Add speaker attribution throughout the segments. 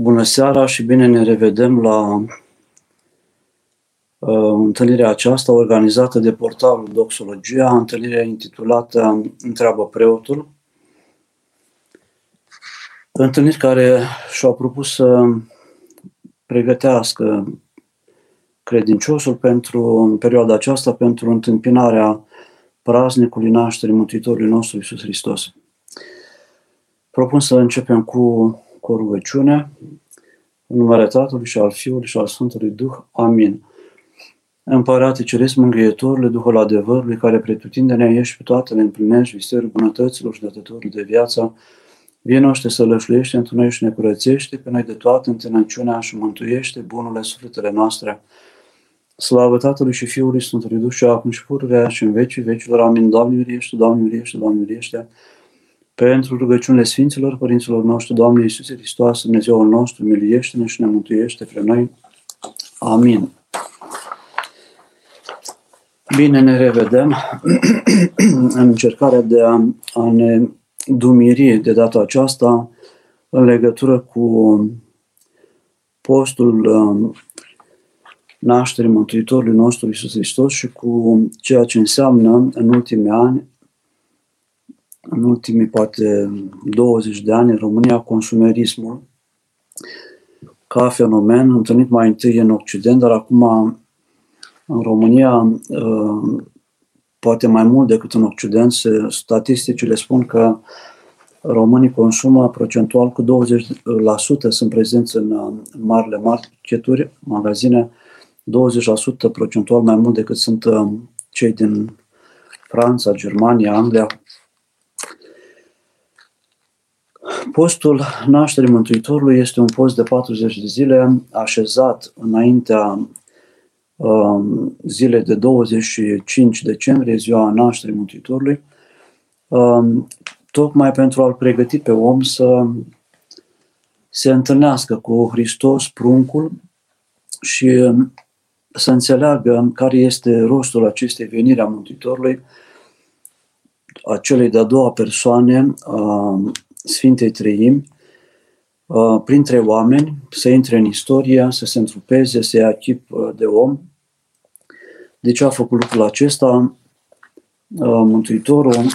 Speaker 1: Bună seara și bine ne revedem la uh, întâlnirea aceasta organizată de portalul Doxologia, întâlnirea intitulată Întreabă preotul. Întâlniri care și-au propus să pregătească credinciosul pentru în perioada aceasta pentru întâmpinarea praznicului nașterii Mântuitorului nostru Iisus Hristos. Propun să începem cu, cu o rugăciune în numele Tatălui și al Fiului și al Sfântului Duh. Amin. Împărate Ceresc Mângâietorule, Duhul adevărului, care pretutindene ești pe toate le împlinești, visterul bunătăților și dătătorul de viață, Vinoște să lășluiește, întunește, ne curățește pe noi de toată întâlnăciunea și mântuiește bunurile sufletele noastre. Slavă Tatălui și Fiului Sfântului Duh și acum și pururea și în vecii vecilor. Amin. Doamne miliește, Doamne miliește, Doamne miliește. Pentru rugăciunile Sfinților Părinților noștri, Doamne Iisuse Hristos, Dumnezeul nostru, miliește-ne și ne mântuiește pe noi. Amin. Bine ne revedem în încercarea de a, a ne dumiri de data aceasta în legătură cu postul um, nașterii Mântuitorului nostru Iisus Hristos și cu ceea ce înseamnă în ultimii ani, în ultimii poate 20 de ani în România, consumerismul ca fenomen întâlnit mai întâi în Occident, dar acum în România uh, poate mai mult decât în Occident, se, statisticile spun că românii consumă procentual cu 20% sunt prezenți în, în marile marketuri, magazine, 20% procentual mai mult decât sunt uh, cei din Franța, Germania, Anglia. Postul nașterii Mântuitorului este un post de 40 de zile așezat înaintea Um, zile de 25 decembrie, ziua nașterii Mântuitorului, um, tocmai pentru a-l pregăti pe om să se întâlnească cu Hristos, pruncul, și să înțeleagă care este rostul acestei veniri a Mântuitorului, a celei de-a doua persoane a Sfintei Treimi, printre oameni, să intre în istorie, să se întrupeze, să ia chip de om de ce a făcut lucrul acesta? Uh, Mântuitorul,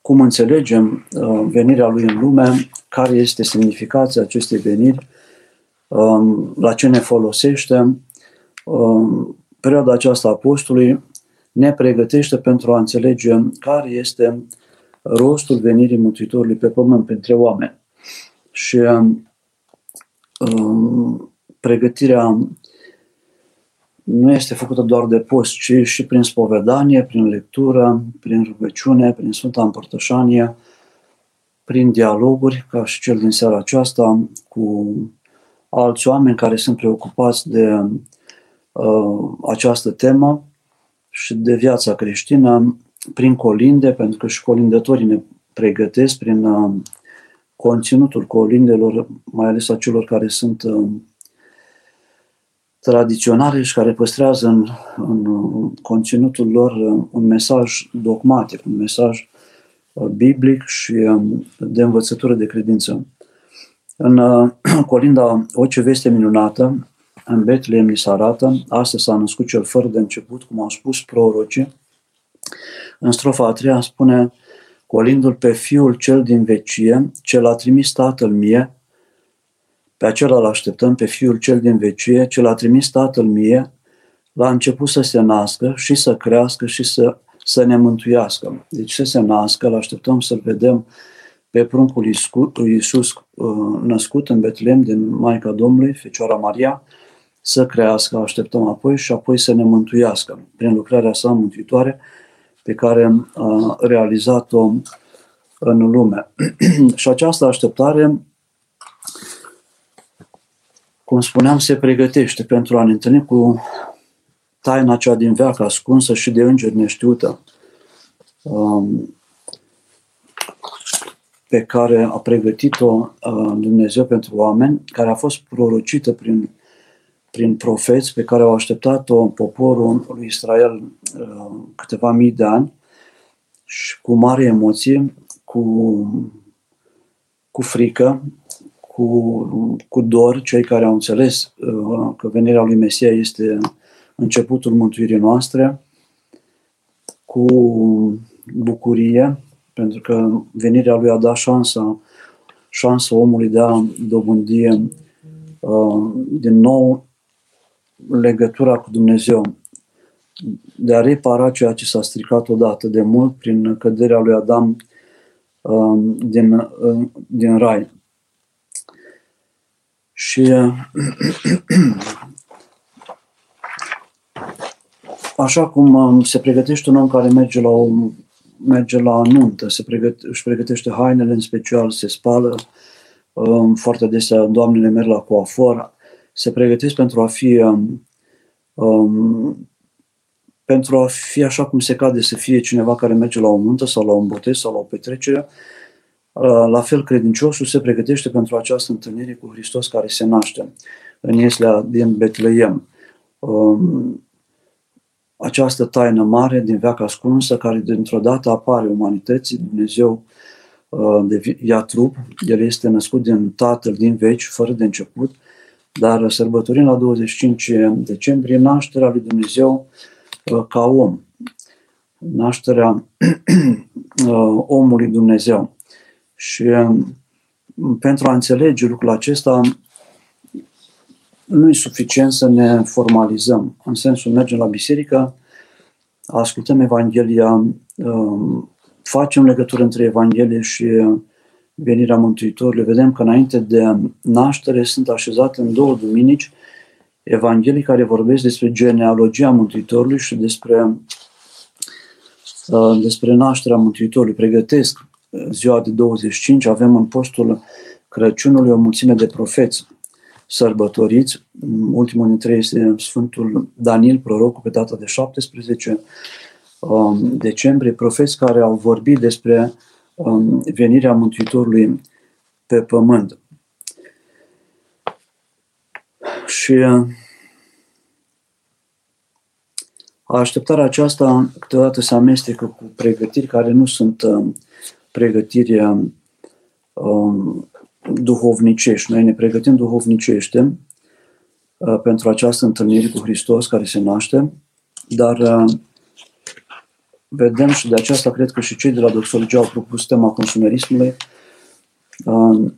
Speaker 1: cum înțelegem uh, venirea lui în lume, care este semnificația acestei veniri, um, la ce ne folosește. Um, perioada aceasta a postului ne pregătește pentru a înțelege care este rostul venirii Mântuitorului pe pământ printre oameni. Și um, pregătirea nu este făcută doar de post, ci și prin spovedanie, prin lectură, prin rugăciune, prin Sfânta Împărtășanie, prin dialoguri, ca și cel din seara aceasta, cu alți oameni care sunt preocupați de uh, această temă și de viața creștină, prin colinde, pentru că și colindătorii ne pregătesc prin uh, conținutul colindelor, mai ales a celor care sunt uh, tradiționale și care păstrează în, în conținutul lor un mesaj dogmatic, un mesaj uh, biblic și um, de învățătură de credință. În uh, Colinda O ce veste minunată, în Betlehem mi se arată, astăzi s-a născut cel fără de început, cum au spus prorocii. În strofa a treia spune, colindul pe fiul cel din vecie, ce l-a trimis tatăl mie, pe acela îl așteptăm, pe Fiul cel din vecie, ce l-a trimis Tatăl mie, l-a început să se nască și să crească și să, să ne mântuiască. Deci să se nască, îl așteptăm să-l vedem pe pruncul Iisus uh, născut în Betlehem din Maica Domnului, Fecioara Maria, să crească, așteptăm apoi și apoi să ne mântuiască prin lucrarea sa mântuitoare pe care a realizat-o în lume. și această așteptare cum spuneam, se pregătește pentru a ne întâlni cu taina cea din veac ascunsă și de îngeri neștiută, um, pe care a pregătit-o uh, Dumnezeu pentru oameni, care a fost prorocită prin, prin profeți, pe care au așteptat-o poporul lui Israel uh, câteva mii de ani și cu mare emoție, cu, cu frică, cu, cu dor cei care au înțeles uh, că venirea lui Mesia este începutul mântuirii noastre, cu bucurie, pentru că venirea lui a dat șansa, șansa omului de a dobândi uh, din nou legătura cu Dumnezeu, de a repara ceea ce s-a stricat odată de mult prin căderea lui Adam uh, din, uh, din rai. Și așa cum um, se pregătește un om care merge la, o, merge la nuntă, se pregăte, își pregătește hainele în special, se spală, um, foarte adesea doamnele merg la coafor, se pregătesc pentru a fi um, um, pentru a fi așa cum se cade să fie cineva care merge la o nuntă sau la un botez sau la o petrecere, uh, la fel credinciosul se pregătește pentru această întâlnire cu Hristos care se naște în Ieslea din Betleem. Um, această taină mare din veac ascunsă care dintr-o dată apare umanității, Dumnezeu uh, ia trup, El este născut din Tatăl din veci, fără de început, dar sărbătorim la 25 decembrie nașterea lui Dumnezeu uh, ca om, nașterea uh, omului Dumnezeu. Și pentru a înțelege lucrul acesta, nu e suficient să ne formalizăm. În sensul, mergem la biserică, ascultăm Evanghelia, um, facem legătură între Evanghelie și venirea Mântuitorului. Vedem că înainte de naștere sunt așezate în două duminici Evanghelii care vorbesc despre genealogia Mântuitorului și despre, uh, despre nașterea Mântuitorului. Pregătesc ziua de 25, avem în postul Crăciunului o mulțime de profeți sărbătoriți. Ultimul dintre ei este Sfântul Daniel, prorocul, pe data de 17 um, decembrie, profeți care au vorbit despre um, venirea Mântuitorului pe pământ. Și uh, așteptarea aceasta câteodată se amestecă cu pregătiri care nu sunt uh, pregătiri um, duhovnicești. Noi ne pregătim duhovnicește uh, pentru această întâlnire cu Hristos care se naște, dar uh, vedem și de aceasta cred că și cei de la doxologie au propus tema consumerismului. Uh,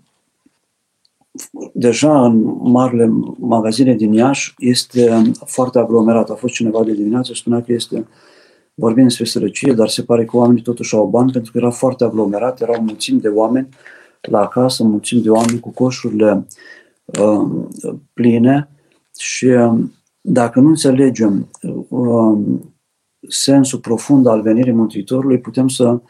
Speaker 1: deja în marile magazine din Iași este foarte aglomerat. A fost cineva de dimineață și spunea că este vorbim despre sărăcie, dar se pare că oamenii totuși au bani pentru că era foarte aglomerat, erau mulțimi de oameni la casă, mulțimi de oameni cu coșurile uh, pline și uh, dacă nu înțelegem uh, sensul profund al venirii Mântuitorului, putem să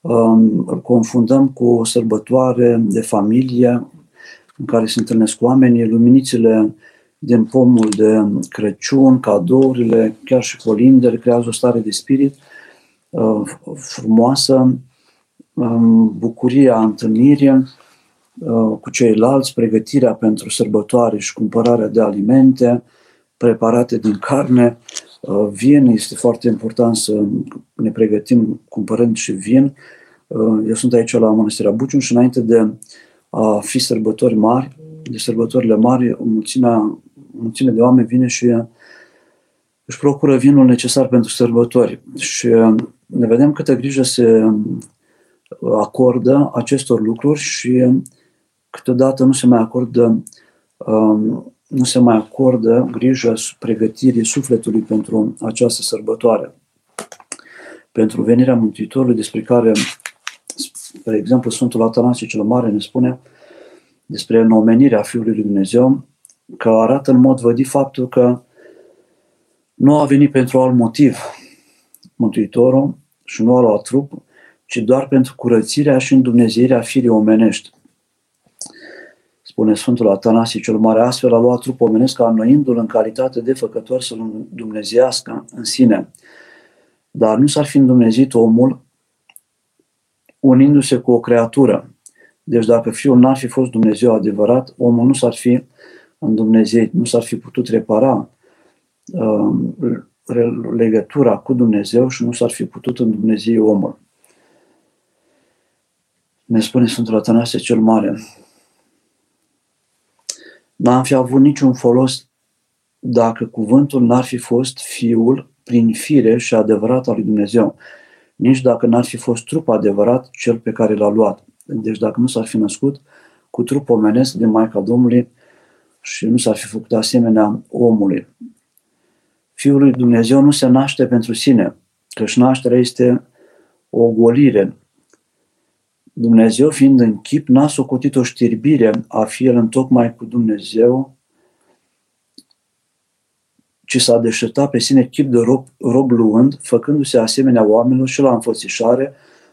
Speaker 1: um, îl confundăm cu o sărbătoare de familie în care se întâlnesc oamenii, luminițele din pomul de Crăciun, cadourile, chiar și colindele, creează o stare de spirit uh, frumoasă, um, bucuria întâlnirii uh, cu ceilalți, pregătirea pentru sărbătoare și cumpărarea de alimente preparate din carne, uh, vin, este foarte important să ne pregătim cumpărând și vin. Uh, eu sunt aici la Mănăstirea Buciun și înainte de a fi sărbători mari, de sărbătorile mari, o mulțime, o mulțime de oameni vine și își procură vinul necesar pentru sărbători. Și ne vedem câtă grijă se acordă acestor lucruri și câteodată nu se mai acordă um, nu se mai acordă grijă pregătirii sufletului pentru această sărbătoare. Pentru venirea Mântuitorului, despre care, spre exemplu, Sfântul Atanasie cel Mare ne spune despre nomenirea Fiului Lui Dumnezeu, că arată în mod vădit faptul că nu a venit pentru alt motiv Mântuitorul și nu a luat trup, ci doar pentru curățirea și îndumnezeirea firii omenești. Spune Sfântul Atanasie cel Mare, astfel a luat trup omenesc înnoindu-l în calitate de făcător să-l dumnezească în sine. Dar nu s-ar fi îndumnezit omul unindu-se cu o creatură. Deci dacă Fiul n-ar fi fost Dumnezeu adevărat, omul nu s-ar fi îndumnezeit, nu s-ar fi putut repara uh, legătura cu Dumnezeu și nu s-ar fi putut îndumnezei omul ne spune Sfântul Atanasie cel Mare, n-am fi avut niciun folos dacă cuvântul n-ar fi fost fiul prin fire și adevărat al lui Dumnezeu, nici dacă n-ar fi fost trup adevărat cel pe care l-a luat. Deci dacă nu s-ar fi născut cu trup omenesc din Maica Domnului și nu s-ar fi făcut asemenea omului. Fiul lui Dumnezeu nu se naște pentru sine, căci nașterea este o golire. Dumnezeu, fiind în chip, n-a socotit o știrbire a fi el întocmai cu Dumnezeu, ci s-a deșertat pe sine chip de rob, rob luând, făcându-se asemenea oamenilor și la înfățișare,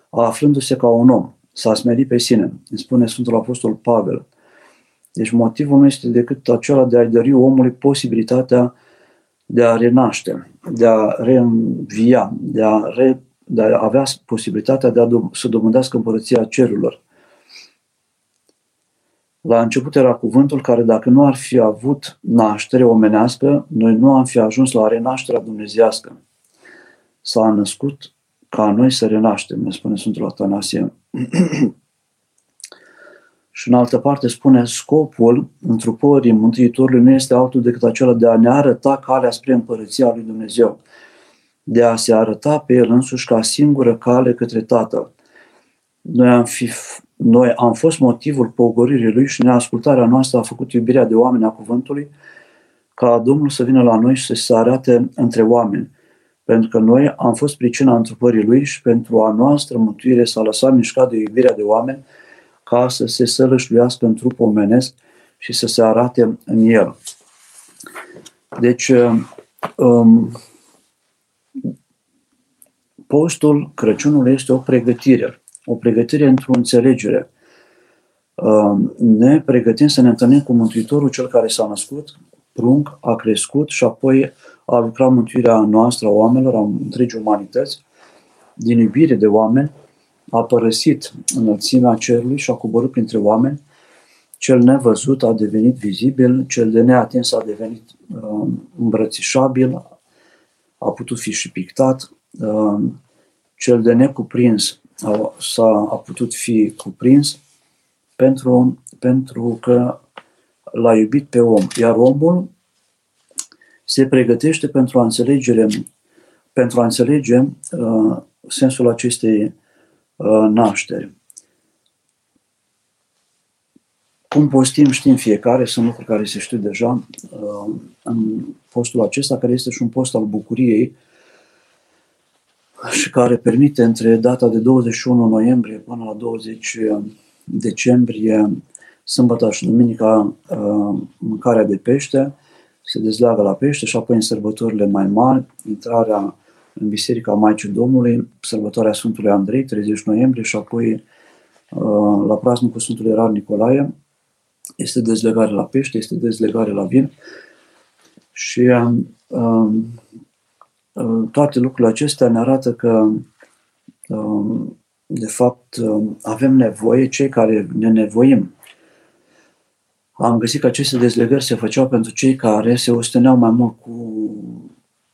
Speaker 1: aflându-se ca un om. S-a smerit pe sine, îmi spune Sfântul Apostol Pavel. Deci motivul nu este decât acela de a-i dări omului posibilitatea de a renaște, de a reînvia, de a, re, de a avea posibilitatea de a do- să domândească împărăția cerurilor. La început era cuvântul care dacă nu ar fi avut naștere omenească, noi nu am fi ajuns la renașterea dumnezească. S-a născut ca noi să renaștem, ne spune Sfântul Atanasie. Și în altă parte spune, scopul întrupării Mântuitorului nu este altul decât acela de a ne arăta calea spre împărăția lui Dumnezeu, de a se arăta pe El însuși ca singură cale către Tatăl. Noi am, fi, noi am fost motivul pogoririi Lui și neascultarea noastră a făcut iubirea de oameni a cuvântului, ca Domnul să vină la noi și să se arate între oameni. Pentru că noi am fost pricina întrupării Lui și pentru a noastră mântuire s-a lăsat mișcat de iubirea de oameni, ca să se sălășluiască în trup omenesc și să se arate în el. Deci, um, postul Crăciunului este o pregătire, o pregătire într-o înțelegere. Um, ne pregătim să ne întâlnim cu Mântuitorul, cel care s-a născut, prunc, a crescut și apoi a lucrat mântuirea noastră a oamenilor, a întregii umanități, din iubire de oameni, a părăsit înălțimea cerului și a coborât printre oameni, cel nevăzut a devenit vizibil, cel de neatins a devenit uh, îmbrățișabil, a putut fi și pictat, uh, cel de necuprins a, s-a, a putut fi cuprins pentru, pentru că l-a iubit pe om. Iar omul se pregătește pentru a înțelege, pentru a înțelege uh, sensul acestei Uh, naștere. Cum postim știm fiecare, sunt lucruri care se știu deja uh, în postul acesta, care este și un post al bucuriei și care permite între data de 21 noiembrie până la 20 decembrie, sâmbătă și duminica, uh, mâncarea de pește, se dezleagă la pește și apoi în sărbătorile mai mari, intrarea în Biserica Maicii Domnului, sărbătoarea Sfântului Andrei, 30 noiembrie, și apoi uh, la praznicul Sfântului Rar Nicolae, este dezlegare la pește, este dezlegare la vin. Și um, um, uh, toate lucrurile acestea ne arată că um, de fapt avem nevoie, cei care ne nevoim. Am găsit că aceste dezlegări se făceau pentru cei care se osteneau mai mult cu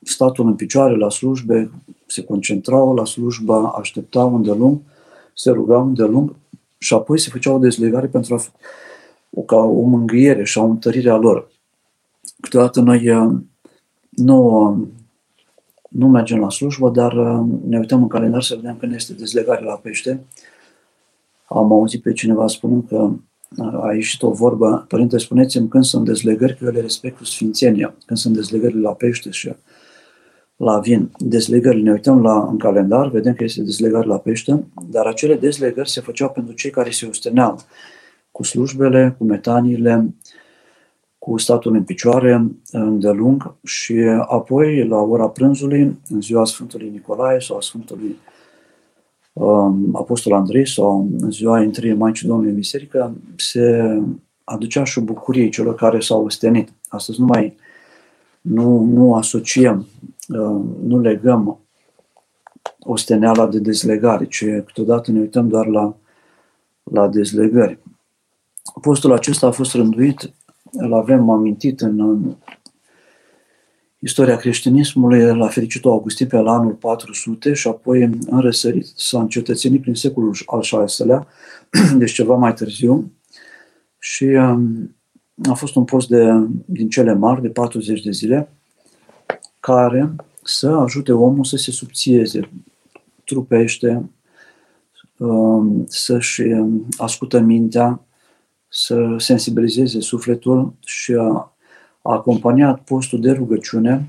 Speaker 1: statul în picioare la slujbe, se concentrau la slujba, așteptau îndelung, se rugau îndelung și apoi se făcea o dezlegare pentru a, o, ca o mângâiere și o întărire a lor. Câteodată noi uh, nu, uh, nu mergem la slujbă, dar uh, ne uităm în calendar să vedem când este dezlegare la pește. Am auzit pe cineva spunând că a ieșit o vorbă, Părinte, spuneți-mi când sunt dezlegări, că eu le respect cu sfințenia, când sunt dezlegări la pește și la vin dezlegări, ne uităm la, în calendar, vedem că este dezlegare la pește, dar acele dezlegări se făceau pentru cei care se osteneau cu slujbele, cu metaniile, cu statul în picioare îndelung și apoi la ora prânzului, în ziua Sfântului Nicolae sau a Sfântului um, Apostol Andrei sau în ziua intrării Maicii Domnului în Biserică, se aducea și bucurie celor care s-au ostenit. Astăzi nu mai nu, nu asociem Uh, nu legăm osteneala de dezlegare, ci câteodată ne uităm doar la, la dezlegări. Postul acesta a fost rânduit, îl avem amintit în, în istoria creștinismului la fericitul Augustin pe la anul 400 și apoi în răsărit s-a încetățenit prin secolul al VI-lea, deci ceva mai târziu. Și um, a fost un post de, din cele mari, de 40 de zile, care să ajute omul să se subțieze trupește, um, să-și um, ascultă mintea, să sensibilizeze sufletul și a, acompaniat postul de rugăciune,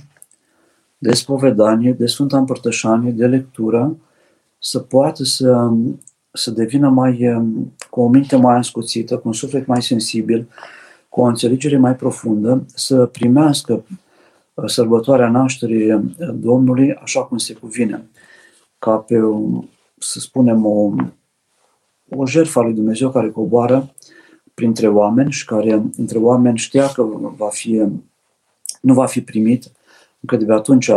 Speaker 1: de spovedanie, de Sfânta Împărtășanie, de lectură, să poată să, să devină mai, um, cu o minte mai ascuțită, cu un suflet mai sensibil, cu o înțelegere mai profundă, să primească uh, sărbătoarea nașterii uh, Domnului așa cum se cuvine, ca pe, să spunem, o, o jertfă a lui Dumnezeu care coboară printre oameni și care între oameni știa că va fi, nu va fi primit, încă de pe atunci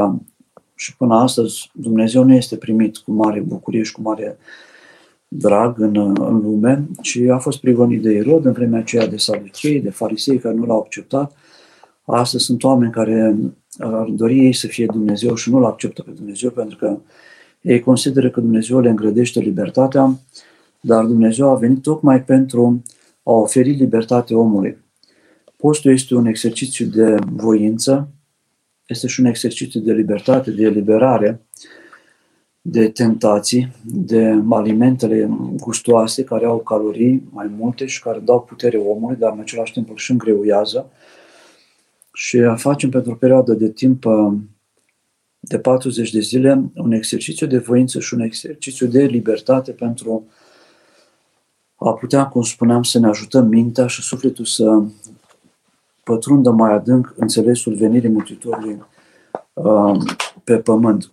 Speaker 1: și până astăzi Dumnezeu nu este primit cu mare bucurie și cu mare drag în, în lume, ci a fost prigonit de Irod în vremea aceea de saduchei, de farisei care nu l-au acceptat. Astăzi sunt oameni care ar dori ei să fie Dumnezeu și nu l acceptă pe Dumnezeu pentru că ei consideră că Dumnezeu le îngrădește libertatea, dar Dumnezeu a venit tocmai pentru a oferi libertate omului. Postul este un exercițiu de voință, este și un exercițiu de libertate, de eliberare, de tentații, de alimentele gustoase care au calorii mai multe și care dau putere omului, dar în același timp îl și îngreuiază. Și facem pentru o perioadă de timp de 40 de zile un exercițiu de voință și un exercițiu de libertate pentru a putea, cum spuneam, să ne ajutăm mintea și sufletul să pătrundă mai adânc înțelesul venirii Mântuitorului uh, pe pământ.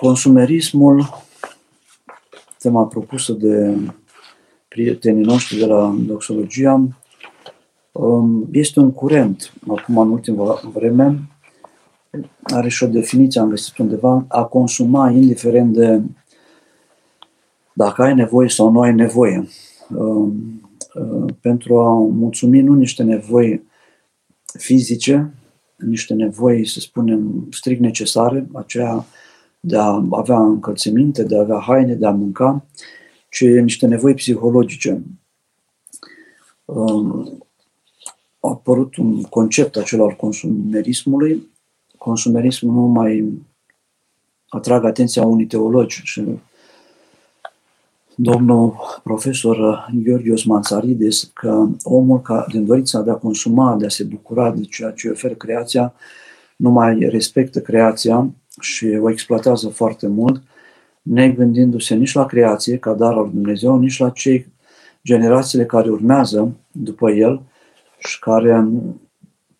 Speaker 1: Consumerismul, tema propusă de prietenii noștri de la Doxologia, um, este un curent, acum în ultima vreme, are și o definiție, am găsit undeva, a consuma indiferent de dacă ai nevoie sau nu ai nevoie. Um, uh, pentru a mulțumi nu niște nevoi fizice, niște nevoi, să spunem, strict necesare, aceea de a avea încălțăminte, de a avea haine, de a mânca, ci niște nevoi psihologice. Um, a apărut un concept acela al consumerismului consumerismul nu mai atrag atenția unui teologi și domnul profesor Gheorghios Manțarides că omul ca, din dorința de a consuma, de a se bucura de ceea ce oferă creația, nu mai respectă creația și o exploatează foarte mult, negândindu-se nici la creație ca dar al Dumnezeu, nici la cei generațiile care urmează după el și care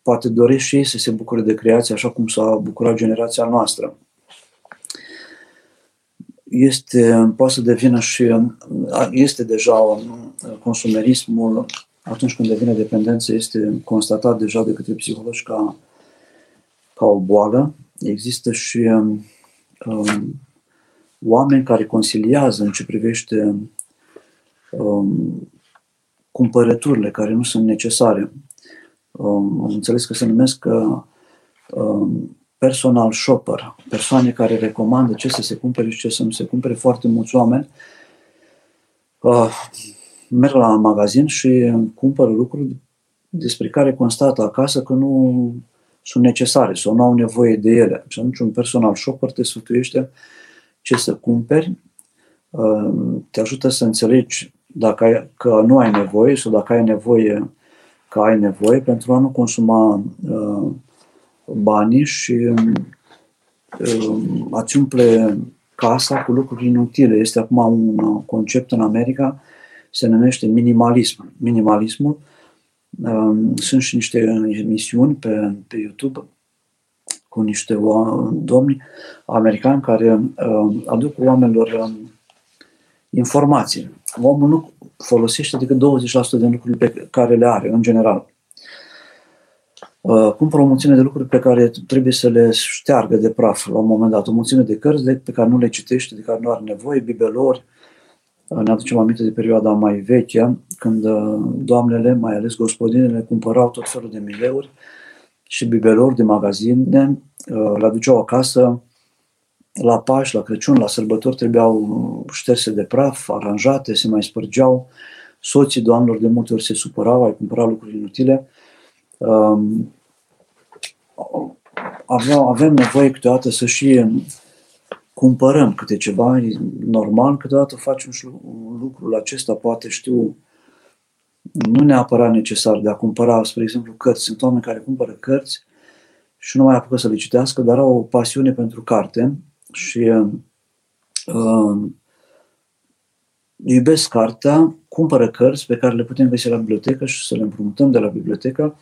Speaker 1: poate doresc și ei să se bucure de creație așa cum s-a bucurat generația noastră. Este, poate să devină și, este deja consumerismul, atunci când devine dependență, este constatat deja de către psihologi ca, ca o boală. Există și um, oameni care conciliază în ce privește um, cumpărăturile care nu sunt necesare um, am înțeles că se numesc uh, um, personal shopper, persoane care recomandă ce să se cumpere și ce să nu se cumpere, foarte mulți oameni uh, merg la magazin și cumpără lucruri despre care constată acasă că nu sunt necesare sau nu au nevoie de ele. Și atunci un personal shopper te sfătuiește ce să cumperi, uh, te ajută să înțelegi dacă ai, că nu ai nevoie sau dacă ai nevoie că ai nevoie pentru a nu consuma uh, banii și uh, a-ți umple casa cu lucruri inutile. Este acum un concept în America, se numește minimalism. Minimalismul uh, sunt și niște emisiuni pe, pe YouTube cu niște domni americani care uh, aduc oamenilor uh, informații. Omul nu folosește decât 20% din lucrurile pe care le are, în general. Uh, cumpără o mulțime de lucruri pe care trebuie să le șteargă de praf la un moment dat. O mulțime de cărți de, pe care nu le citește, de care nu are nevoie, bibelori. Uh, ne aducem aminte de perioada mai veche, când uh, doamnele, mai ales gospodinele, cumpărau tot felul de mileuri și bibelori de magazine, le aduceau acasă la Paști, la Crăciun, la sărbători trebuiau șterse de praf, aranjate, se mai spărgeau. Soții doamnelor de multe ori se supărau, ai cumpărat lucruri inutile. Um, aveam, avem nevoie câteodată să și cumpărăm câte ceva, e normal, câteodată facem și lucrul acesta, poate știu, nu neapărat necesar de a cumpăra, spre exemplu, cărți. Sunt oameni care cumpără cărți și nu mai apucă să le citească, dar au o pasiune pentru carte și uh, iubesc cartea, cumpără cărți pe care le putem găsi la bibliotecă și să le împrumutăm de la bibliotecă.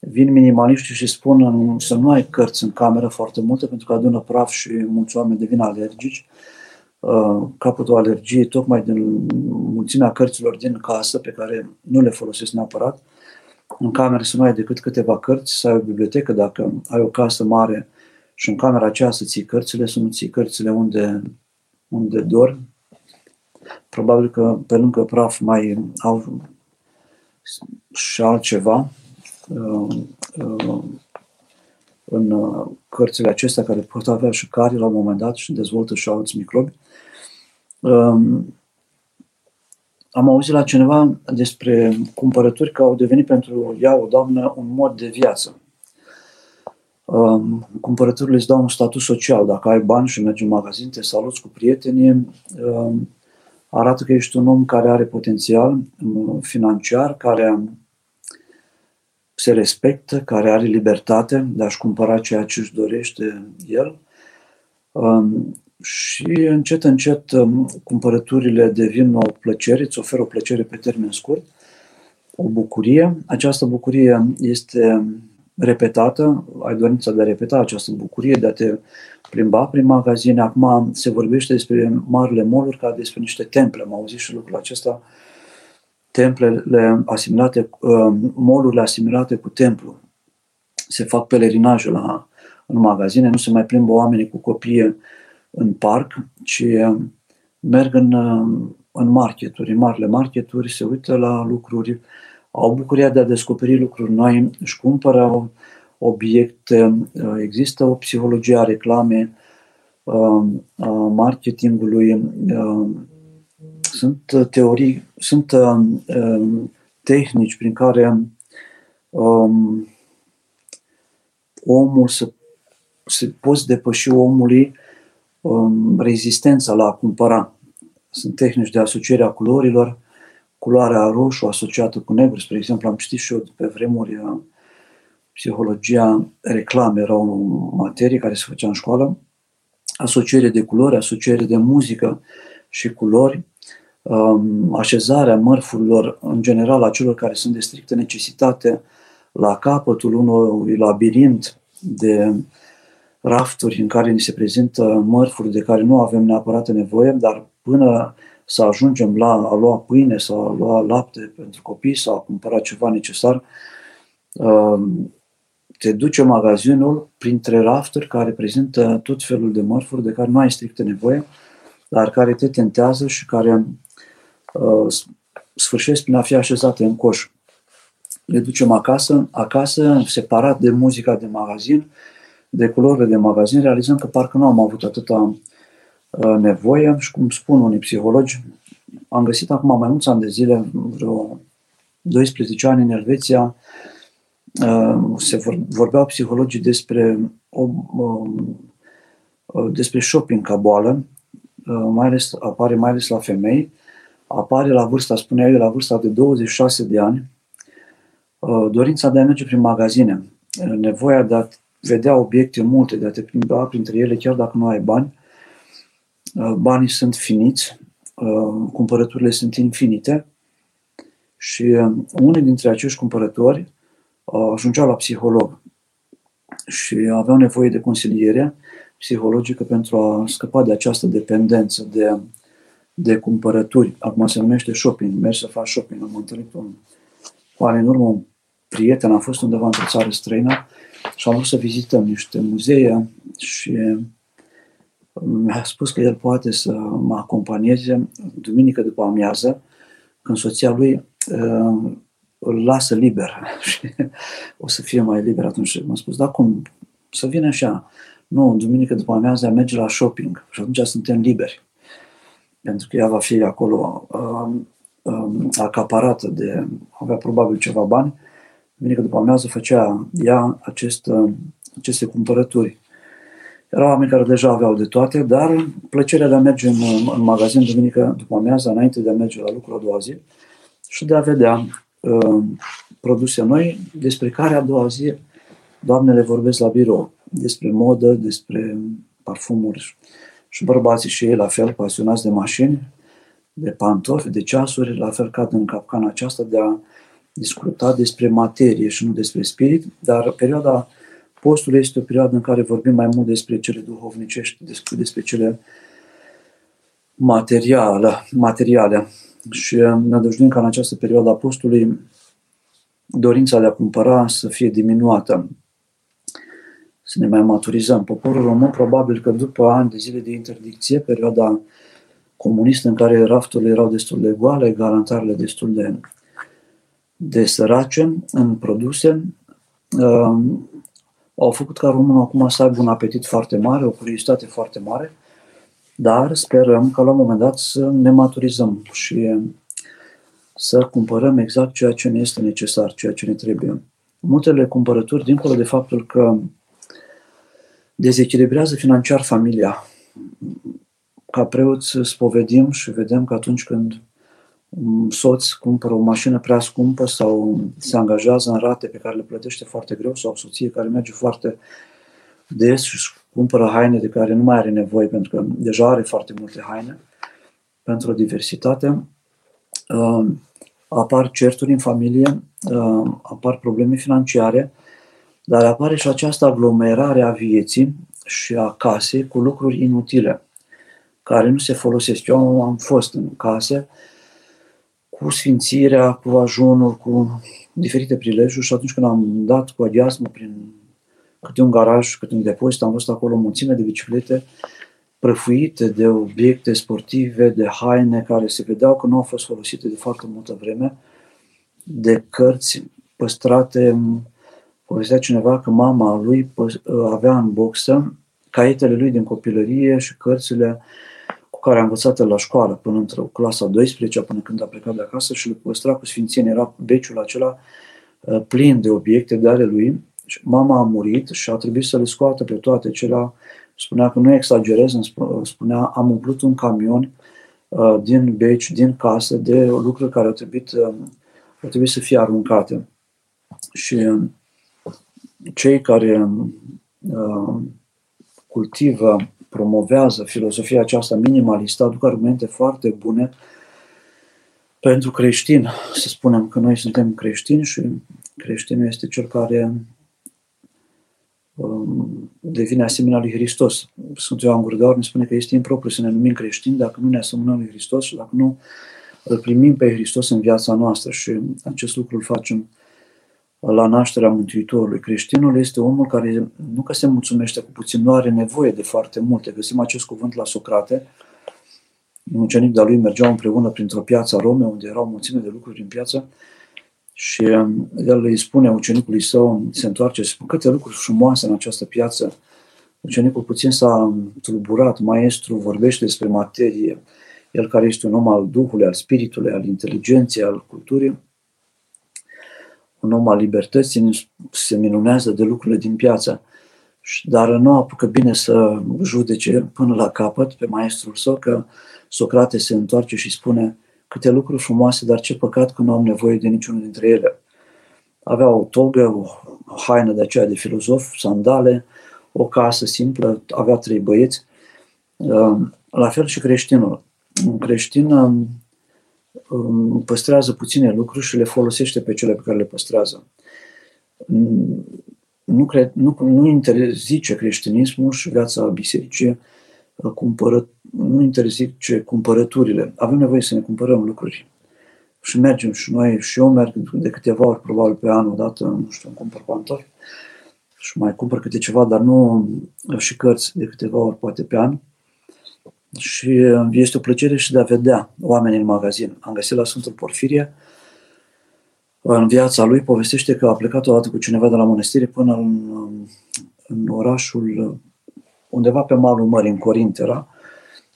Speaker 1: Vin minimaliști și spun să nu ai cărți în cameră foarte multe pentru că adună praf și mulți oameni devin alergici. Uh, capătul alergiei tocmai din mulțimea cărților din casă pe care nu le folosesc neapărat. În cameră să nu ai decât câteva cărți, să ai o bibliotecă dacă ai o casă mare și în camera aceea să ții cărțile, să nu ții cărțile unde, unde dormi. Probabil că pe lângă praf mai au și altceva uh, uh, în uh, cărțile acestea care pot avea și care la un moment dat și dezvoltă și alți microbi. Um, am auzit la cineva despre cumpărături că au devenit pentru ea, o doamnă, un mod de viață. Um, cumpărăturile îți dau un statut social. Dacă ai bani și mergi în magazin, te saluți cu prietenii, um, arată că ești un om care are potențial um, financiar, care se respectă, care are libertate de a-și cumpăra ceea ce își dorește el. Um, și încet, încet, um, cumpărăturile devin o plăcere, îți oferă o plăcere pe termen scurt, o bucurie. Această bucurie este repetată, ai dorința de a repeta această bucurie, de a te plimba prin magazine. Acum se vorbește despre marile moluri ca despre niște temple. Am auzit și lucrul acesta. Templele asimilate, uh, molurile asimilate cu templu. Se fac pelerinaje la, în magazine, nu se mai plimbă oamenii cu copii în parc, ci merg în, în marketuri, în marile marketuri, se uită la lucruri, au bucuria de a descoperi lucruri noi, își cumpără obiecte, există o psihologie a reclamei, a marketingului, sunt teorii, sunt tehnici prin care um, omul să, să poți depăși omului um, rezistența la a cumpăra. Sunt tehnici de asociere a culorilor, culoarea roșu asociată cu negru, spre exemplu, am citit și eu pe vremuri uh, psihologia reclame, era o materie care se făcea în școală, asociere de culori, asociere de muzică și culori, um, așezarea mărfurilor, în general, a celor care sunt de strictă necesitate, la capătul unui labirint de rafturi în care ni se prezintă mărfuri de care nu avem neapărat nevoie, dar până să ajungem la a lua pâine sau a lua lapte pentru copii sau a cumpăra ceva necesar, um, te duce magazinul printre rafturi care prezintă tot felul de mărfuri de care nu ai strictă nevoie, dar care te tentează și care uh, sfârșesc prin a fi așezate în coș. Le ducem acasă, acasă, separat de muzica de magazin, de culorile de magazin, realizăm că parcă nu am avut atâta uh, nevoie și cum spun unii psihologi, am găsit acum mai mulți ani de zile, vreo 12 ani în Elveția, uh, se vorbeau psihologii despre, o, um, uh, despre shopping ca boală, mai ales, apare mai ales la femei, apare la vârsta, spunea eu, la vârsta de 26 de ani, dorința de a merge prin magazine, nevoia de a vedea obiecte multe, de a te plimba printre ele, chiar dacă nu ai bani. Uh, banii sunt finiți, uh, cumpărăturile sunt infinite și uh, unii dintre acești cumpărători ajungeau la psiholog și aveau nevoie de consiliere psihologică pentru a scăpa de această dependență de, de cumpărături. Acum se numește shopping, mergi să faci shopping. Am întâlnit un, cu ani în urmă un prieten, a fost undeva într-o țară străină și am vrut să vizităm niște muzee și mi-a spus că el poate să mă acompanieze duminică după amiază, când soția lui uh, îl lasă liber și o să fie mai liber atunci. M-a spus, da cum, să vină așa. nu, duminică după amiază merge la shopping și atunci suntem liberi. Pentru că ea va fi acolo uh, uh, acaparată de, avea probabil ceva bani. Duminică după amiază făcea ea acest, uh, aceste cumpărături. Erau oameni care deja aveau de toate, dar plăcerea de a merge în, în magazin duminică după amiază, înainte de a merge la lucru a doua zi, și de a vedea uh, produse noi, despre care a doua zi doamnele vorbesc la birou, despre modă, despre parfumuri și bărbații și ei la fel, pasionați de mașini, de pantofi, de ceasuri, la fel cad în capcana aceasta de a discuta despre materie și nu despre spirit, dar perioada postului este o perioadă în care vorbim mai mult despre cele duhovnicești, despre, despre cele materiale, materiale. Și ne dăjduim ca în această perioadă a postului dorința de a cumpăra să fie diminuată, să ne mai maturizăm. Poporul român probabil că după ani de zile de interdicție, perioada comunistă în care rafturile erau destul de goale, garantarele destul de, de sărace în produse, uh, au făcut ca românul acum să aibă un apetit foarte mare, o curiozitate foarte mare, dar sperăm că la un moment dat să ne maturizăm și să cumpărăm exact ceea ce ne este necesar, ceea ce ne trebuie. Multele cumpărături, dincolo de faptul că dezechilibrează financiar familia. Ca preoți spovedim și vedem că atunci când un soț cumpără o mașină prea scumpă sau se angajează în rate pe care le plătește foarte greu sau o soție care merge foarte des și cumpără haine de care nu mai are nevoie pentru că deja are foarte multe haine pentru o diversitate, uh, apar certuri în familie, uh, apar probleme financiare, dar apare și această aglomerare a vieții și a casei cu lucruri inutile, care nu se folosesc. Eu am fost în case cu sfințirea, cu ajunul, cu diferite prilejuri și atunci când am dat cu adiasmă prin câte un garaj, câte un depozit, am văzut acolo o mulțime de biciclete prăfuite de obiecte sportive, de haine care se vedeau că nu au fost folosite de foarte multă vreme, de cărți păstrate. Povestea cineva că mama lui avea în boxă caietele lui din copilărie și cărțile cu care a învățat la școală până într clasa 12 până când a plecat de acasă și le păstra cu sfințenie. Era beciul acela uh, plin de obiecte de ale lui. Și mama a murit și a trebuit să le scoată pe toate cele. Spunea că nu exagerez, spunea am umplut un camion uh, din beci, din casă, de lucruri care au trebuit, uh, au trebuit să fie aruncate. Și cei care uh, cultivă, promovează filosofia aceasta minimalistă aduc argumente foarte bune pentru creștin. Să spunem că noi suntem creștini și creștinul este cel care um, devine asemenea lui Hristos. Sfântul Ioan Gurgaur ne spune că este impropriu să ne numim creștini dacă nu ne asemănăm lui Hristos și dacă nu îl primim pe Hristos în viața noastră și acest lucru îl facem la nașterea Mântuitorului. Creștinul este omul care nu că se mulțumește cu puțin, nu are nevoie de foarte multe. Găsim acest cuvânt la Socrate. Un ucenic de-a lui mergeau împreună printr-o piață a Rome, unde erau mulțime de lucruri în piață, și um, el îi spune ucenicului său, se întoarce, spune câte lucruri frumoase în această piață. Ucenicul puțin s-a tulburat, maestru vorbește despre materie, el care este un om al Duhului, al Spiritului, al inteligenței, al culturii, un om al libertății se minunează de lucrurile din piață, dar nu apucă bine să judece până la capăt pe maestrul său că Socrate se întoarce și spune câte lucruri frumoase, dar ce păcat că nu am nevoie de niciunul dintre ele. Avea o togă, o haină de aceea de filozof, sandale, o casă simplă, avea trei băieți. La fel și creștinul. Un creștin păstrează puține lucruri și le folosește pe cele pe care le păstrează. Nu, cred, nu, nu interzice creștinismul și viața bisericii uh, cumpără, nu interzice cumpărăturile. Avem nevoie să ne cumpărăm lucruri. Și mergem și noi, și eu merg de câteva ori, probabil pe an, odată, nu știu, îmi cumpăr pantofi și mai cumpăr câte ceva, dar nu și cărți de câteva ori, poate pe an și uh, este o plăcere și de a vedea oameni în magazin. Am găsit la Sfântul Porfirie, în viața lui povestește că a plecat odată cu cineva de la mănăstire până în, în orașul undeva pe malul mării, în Corint era,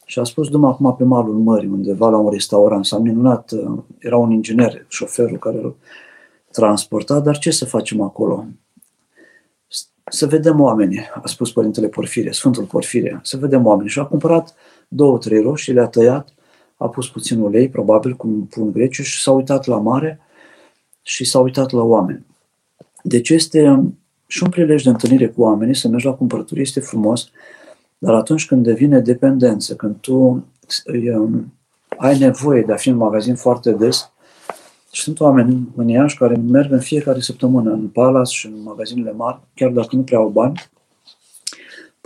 Speaker 1: și a spus, dăm acum pe malul mării, undeva la un restaurant. S-a minunat, uh, era un inginer, șoferul care îl transporta, dar ce să facem acolo? Să vedem oamenii, a spus Părintele Porfirie, Sfântul Porfirie, să vedem oamenii. Și a cumpărat două, trei roșii, le-a tăiat, a pus puțin ulei, probabil cu un pun grece și s-a uitat la mare și s-a uitat la oameni. Deci este și un prilej de întâlnire cu oamenii, să mergi la cumpărături, este frumos, dar atunci când devine dependență, când tu um, ai nevoie de a fi în magazin foarte des, și sunt oameni în Iași care merg în fiecare săptămână în Palace și în magazinele mari, chiar dacă nu prea au bani,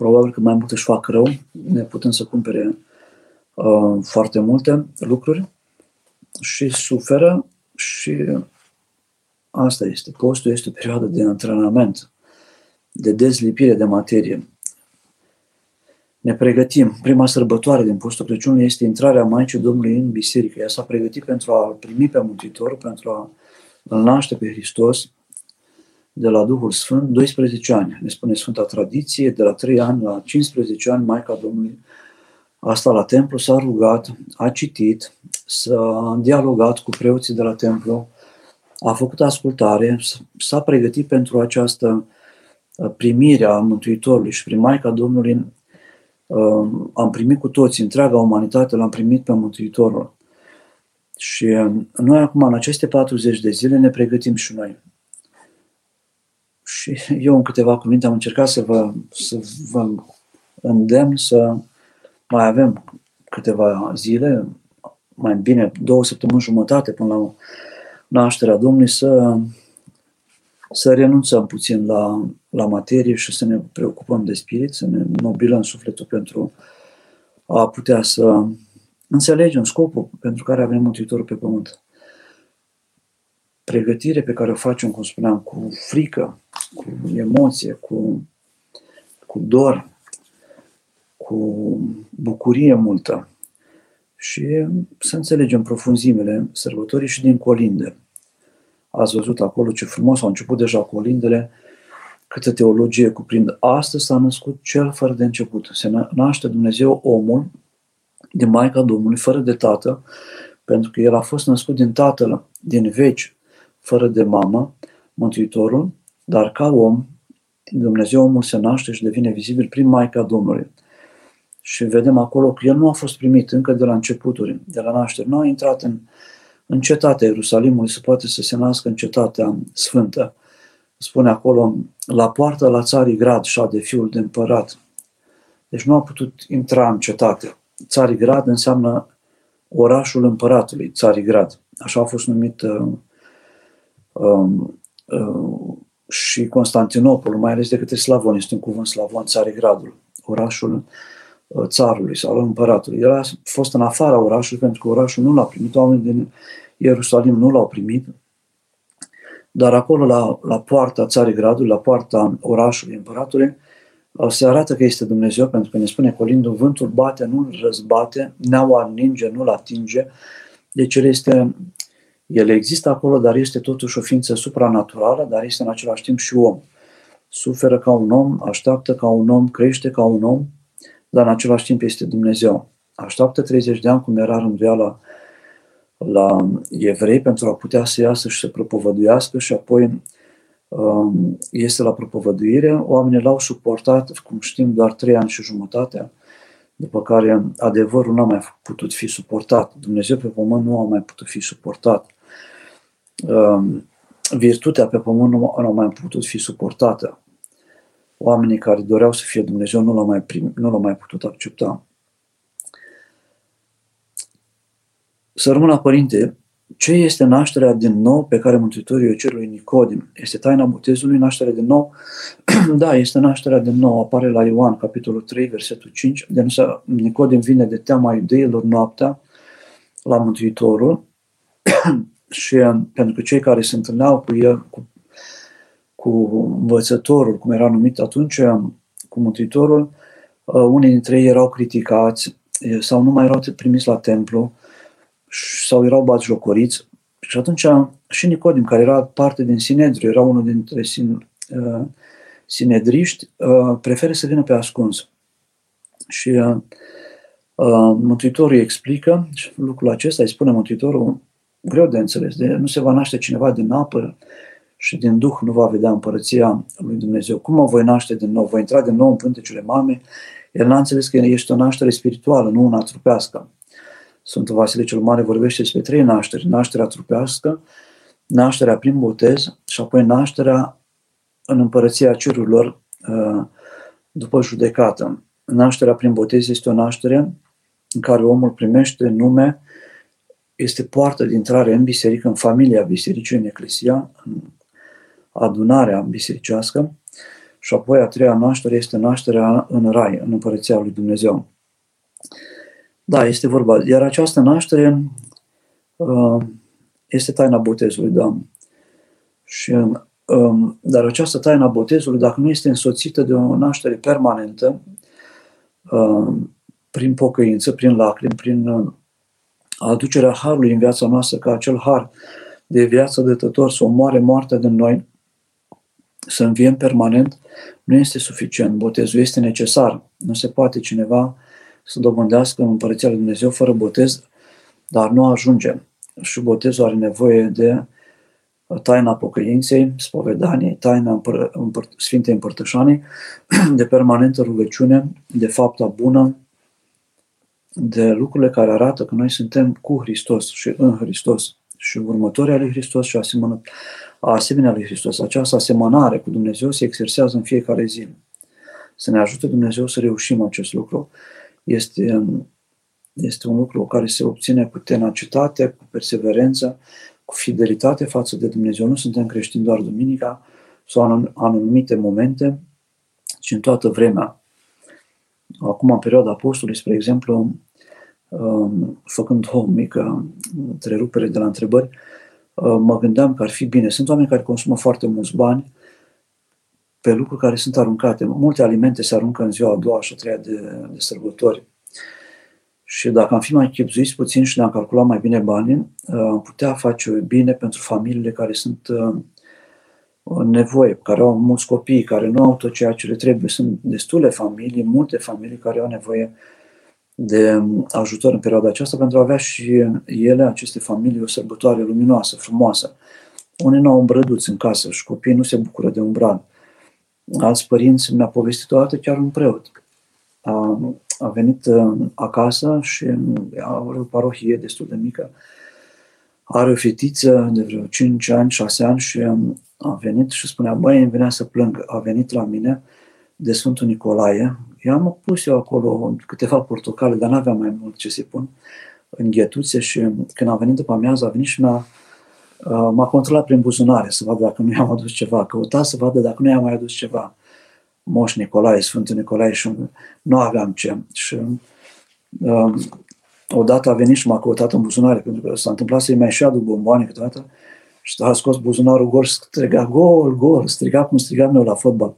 Speaker 1: probabil că mai mult își fac rău, ne putem să cumpere uh, foarte multe lucruri și suferă și asta este. Postul este o perioadă de antrenament, de dezlipire de materie. Ne pregătim. Prima sărbătoare din postul Crăciunului este intrarea Maicii Domnului în biserică. Ea s-a pregătit pentru a primi pe Mântuitor, pentru a îl naște pe Hristos de la Duhul Sfânt 12 ani. Ne spune Sfânta Tradiție, de la 3 ani la 15 ani Maica Domnului a stat la templu, s-a rugat, a citit, s-a dialogat cu preoții de la templu, a făcut ascultare, s-a pregătit pentru această uh, primire a Mântuitorului și prin Maica Domnului uh, am primit cu toți, întreaga umanitate l-am primit pe Mântuitorul. Și uh, noi acum, în aceste 40 de zile, ne pregătim și noi. Și eu, în câteva cuvinte, am încercat să vă, să vă îndemn să mai avem câteva zile, mai bine două săptămâni jumătate până la nașterea Domnului, să, să renunțăm puțin la, la materie și să ne preocupăm de spirit, să ne mobilăm sufletul pentru a putea să înțelegem scopul pentru care avem Mântuitorul pe pământ. Pregătire pe care o facem, cum spuneam, cu frică, cu emoție, cu, cu dor, cu bucurie multă și să înțelegem profunzimele sărbătorii și din colinde. Ați văzut acolo ce frumos au început deja colindele, câtă teologie cuprind. Astăzi s-a născut cel fără de început. Se naște Dumnezeu omul din Maica Domnului, fără de tată, pentru că el a fost născut din tatăl, din veci, fără de mamă, Mântuitorul, dar ca om, Dumnezeu omul se naște și devine vizibil prin Maica Domnului și vedem acolo că el nu a fost primit încă de la începuturi, de la naștere. Nu a intrat în, în cetatea Ierusalimului, se poate să se nască în cetatea sfântă. Spune acolo, la poartă la țarii grad, de fiul de împărat. Deci nu a putut intra în cetate. Țarii grad înseamnă orașul împăratului, țarii grad. Așa a fost numit uh, uh, uh, și Constantinopol, mai ales de către slavoni, este un cuvânt slavon, gradul, orașul Uh, țarului sau al împăratului. El a fost în afara orașului pentru că orașul nu l-a primit, oamenii din Ierusalim nu l-au primit, dar acolo la, la poarta țarii gradului, la poarta orașului împăratului, uh, se arată că este Dumnezeu, pentru că ne spune colindul, vântul bate, nu îl răzbate, neaua ninge, nu-l atinge. Deci el este, el există acolo, dar este totuși o ființă supranaturală, dar este în același timp și om. Suferă ca un om, așteaptă ca un om, crește ca un om, dar în același timp este Dumnezeu. Așteaptă 30 de ani, cum era rânduiala la evrei, pentru a putea să iasă și să propovăduiască și apoi um, este la propovăduire. Oamenii l-au suportat, cum știm, doar trei ani și jumătate, după care adevărul nu a mai putut fi suportat. Dumnezeu pe pământ nu a mai putut fi suportat. Um, virtutea pe pământ nu a mai putut fi suportată oamenii care doreau să fie Dumnezeu nu l-au mai, prim, nu l-au mai putut accepta. Să rămână, Părinte, ce este nașterea din nou pe care Mântuitorul i cer lui Nicodim? Este taina botezului, nașterea din nou? da, este nașterea din nou, apare la Ioan, capitolul 3, versetul 5, de Nicodim vine de teama iudeilor noaptea la Mântuitorul și pentru că cei care se întâlneau cu el, cu cu învățătorul, cum era numit atunci, cu Mântuitorul, uh, unii dintre ei erau criticați sau nu mai erau primiți la templu sau erau batjocoriți. Și atunci și Nicodim, care era parte din Sinedriu, era unul dintre sin, uh, sinedriști, uh, preferă să vină pe ascuns. Și uh, Mântuitorul îi explică și lucrul acesta, îi spune Mântuitorul, greu de înțeles, de, nu se va naște cineva din apă și din Duh nu va vedea împărăția lui Dumnezeu. Cum o voi naște din nou? Voi intra din nou în pântecele mamei? El n-a înțeles că ești o naștere spirituală, nu una trupească. Sfântul Vasile cel Mare vorbește despre trei nașteri. Nașterea trupească, nașterea prin botez și apoi nașterea în împărăția cerurilor uh, după judecată. Nașterea prin botez este o naștere în care omul primește nume, este poartă de intrare în biserică, în familia bisericii, în eclesia, în adunarea bisericească și apoi a treia naștere este nașterea în rai, în împărăția lui Dumnezeu. Da, este vorba. Iar această naștere uh, este taina botezului, da. Și, um, dar această taina botezului, dacă nu este însoțită de o naștere permanentă, uh, prin pocăință, prin lacrimi, prin uh, aducerea harului în viața noastră, ca acel har de viață dătător să omoare moartea din noi, să înviem permanent, nu este suficient. Botezul este necesar. Nu se poate cineva să dobândească în Împărăția lui Dumnezeu fără botez, dar nu ajunge. Și botezul are nevoie de taina pocăinței, spovedaniei, taina împăr- împăr- Sfintei Împărtășanii, de permanentă rugăciune, de fapta bună, de lucrurile care arată că noi suntem cu Hristos și în Hristos și următorii lui Hristos și asemenea, asemenea lui Hristos. Această asemănare cu Dumnezeu se exersează în fiecare zi. Să ne ajute Dumnezeu să reușim acest lucru. Este, este un lucru care se obține cu tenacitate, cu perseverență, cu fidelitate față de Dumnezeu. Nu suntem creștini doar duminica sau în anumite momente, ci în toată vremea. Acum, în perioada apostolului, spre exemplu, um, făcând o mică întrerupere de la întrebări, uh, mă gândeam că ar fi bine. Sunt oameni care consumă foarte mulți bani pe lucruri care sunt aruncate. Multe alimente se aruncă în ziua a doua și a treia de, de sărbători. Și dacă am fi mai chipzuiți puțin și ne-am calculat mai bine banii, uh, am putea face bine pentru familiile care sunt uh, în nevoie, care au mulți copii, care nu au tot ceea ce le trebuie. Sunt destule familii, multe familii care au nevoie de ajutor în perioada aceasta pentru a avea și ele, aceste familii, o sărbătoare luminoasă, frumoasă. Unii nu au îmbrăduți în casă și copiii nu se bucură de un brad. Alți părinți mi-a povestit o dată chiar un preot. A, a venit uh, acasă și are o parohie destul de mică. Are o fetiță de vreo 5 ani, 6 ani și um, a venit și spunea, băi, îmi venea să plâng. A venit la mine de Sfântul Nicolae. Eu am pus eu acolo câteva portocale, dar n-aveam mai mult ce să pun în ghetuțe și când a venit după amiază, a venit și mi-a, uh, m-a controlat prin buzunare să vadă dacă nu i-am adus ceva, căuta să vadă dacă nu i-am mai adus ceva. Moș Nicolae, Sfântul Nicolae și nu aveam ce. Și um, odată a venit și m-a căutat în buzunare, pentru că s-a întâmplat să-i mai și adu bomboane câteodată și a scos buzunarul gol și striga gol, gol, striga cum strigam eu la fotbal.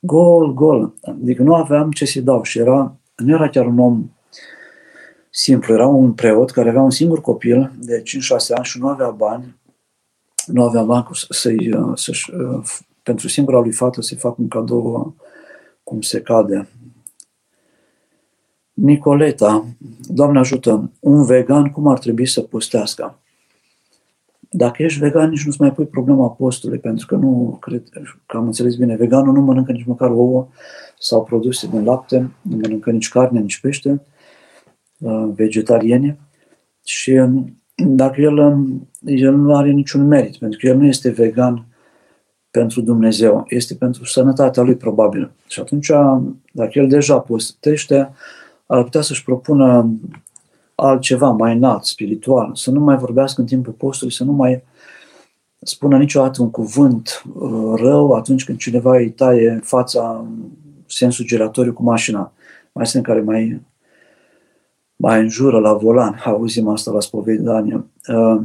Speaker 1: Gol, gol. Adică nu aveam ce să-i dau și era, nu era chiar un om simplu, era un preot care avea un singur copil de 5-6 ani și nu avea bani, nu avea bani să-i, să pentru singura lui fată să-i fac un cadou cum se cade. Nicoleta, Doamne ajută, un vegan cum ar trebui să postească? Dacă ești vegan, nici nu-ți mai pui problema postului, pentru că nu cred că am înțeles bine. Veganul nu mănâncă nici măcar ouă sau produse din lapte, nu mănâncă nici carne, nici pește, uh, vegetariene. Și um, dacă el, um, el nu are niciun merit, pentru că el nu este vegan pentru Dumnezeu, este pentru sănătatea lui probabil. Și atunci, dacă el deja postește, ar putea să-și propună altceva mai înalt, spiritual, să nu mai vorbească în timpul postului, să nu mai spună niciodată un cuvânt uh, rău atunci când cineva îi taie fața în sensul giratoriu cu mașina. Mai sunt care mai, mai înjură la volan, auzim asta la spovedanie. Uh,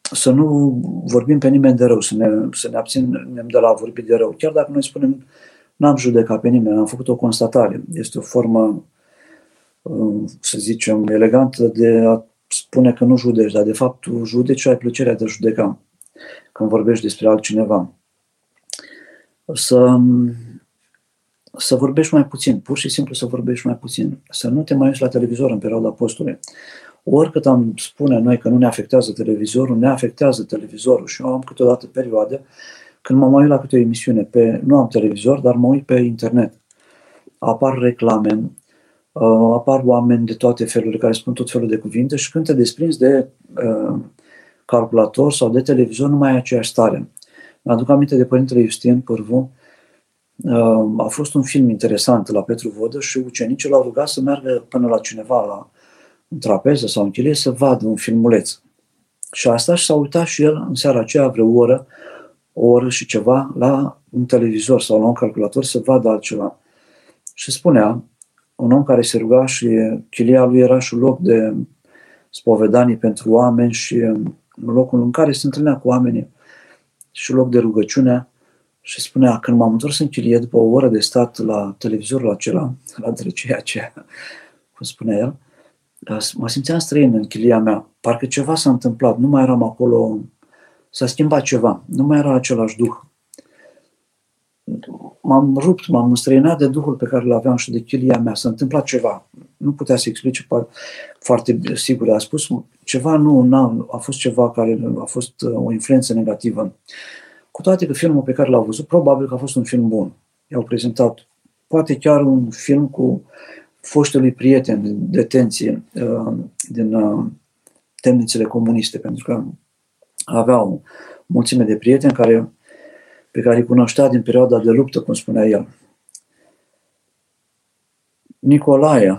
Speaker 1: să nu vorbim pe nimeni de rău, să ne, să ne abținem de la a vorbi de rău. Chiar dacă noi spunem, n-am judecat pe nimeni, am făcut o constatare. Este o formă să zicem, elegantă de a spune că nu judeci, dar de fapt tu judeci și ai plăcerea de a judeca când vorbești despre altcineva. Să, să vorbești mai puțin, pur și simplu să vorbești mai puțin, să nu te mai uiți la televizor în perioada postului. Oricât am spune noi că nu ne afectează televizorul, ne afectează televizorul și eu am câteodată perioade când mă mai uit la câte o emisiune, pe, nu am televizor, dar mă uit pe internet. Apar reclame, uh, apar oameni de toate felurile care spun tot felul de cuvinte și când te desprinzi de uh, calculator sau de televizor, nu mai ai aceeași stare. Mi-aduc aminte de Părintele Justin Pârvu, uh, a fost un film interesant la Petru Vodă și ucenicii l-au rugat să meargă până la cineva la în trapeză sau în chilie să vadă un filmuleț. Și asta și s-a uitat și el în seara aceea vreo oră, o oră și ceva la un televizor sau la un calculator să vadă altceva. Și spunea, un om care se ruga și chilia lui era și un loc de spovedanii pentru oameni și locul în care se întâlnea cu oamenii și loc de rugăciune și spunea, când m-am întors în chilie după o oră de stat la televizorul acela, la drăcia aceea, cum spunea el, mă simțeam străin în chilia mea. Parcă ceva s-a întâmplat, nu mai eram acolo, s-a schimbat ceva, nu mai era același duh. M-am rupt, m-am înstrăinat de duhul pe care îl aveam și de chilia mea. S-a întâmplat ceva. Nu putea să explice foarte sigur. A spus ceva, nu, a, a fost ceva care a fost uh, o influență negativă. Cu toate că filmul pe care l-a văzut, probabil că a fost un film bun. I-au prezentat poate chiar un film cu foștului prieten din detenție uh, din uh, temnițele comuniste, pentru că avea o mulțime de prieteni care, pe care îi cunoștea din perioada de luptă, cum spunea el. Nicolae,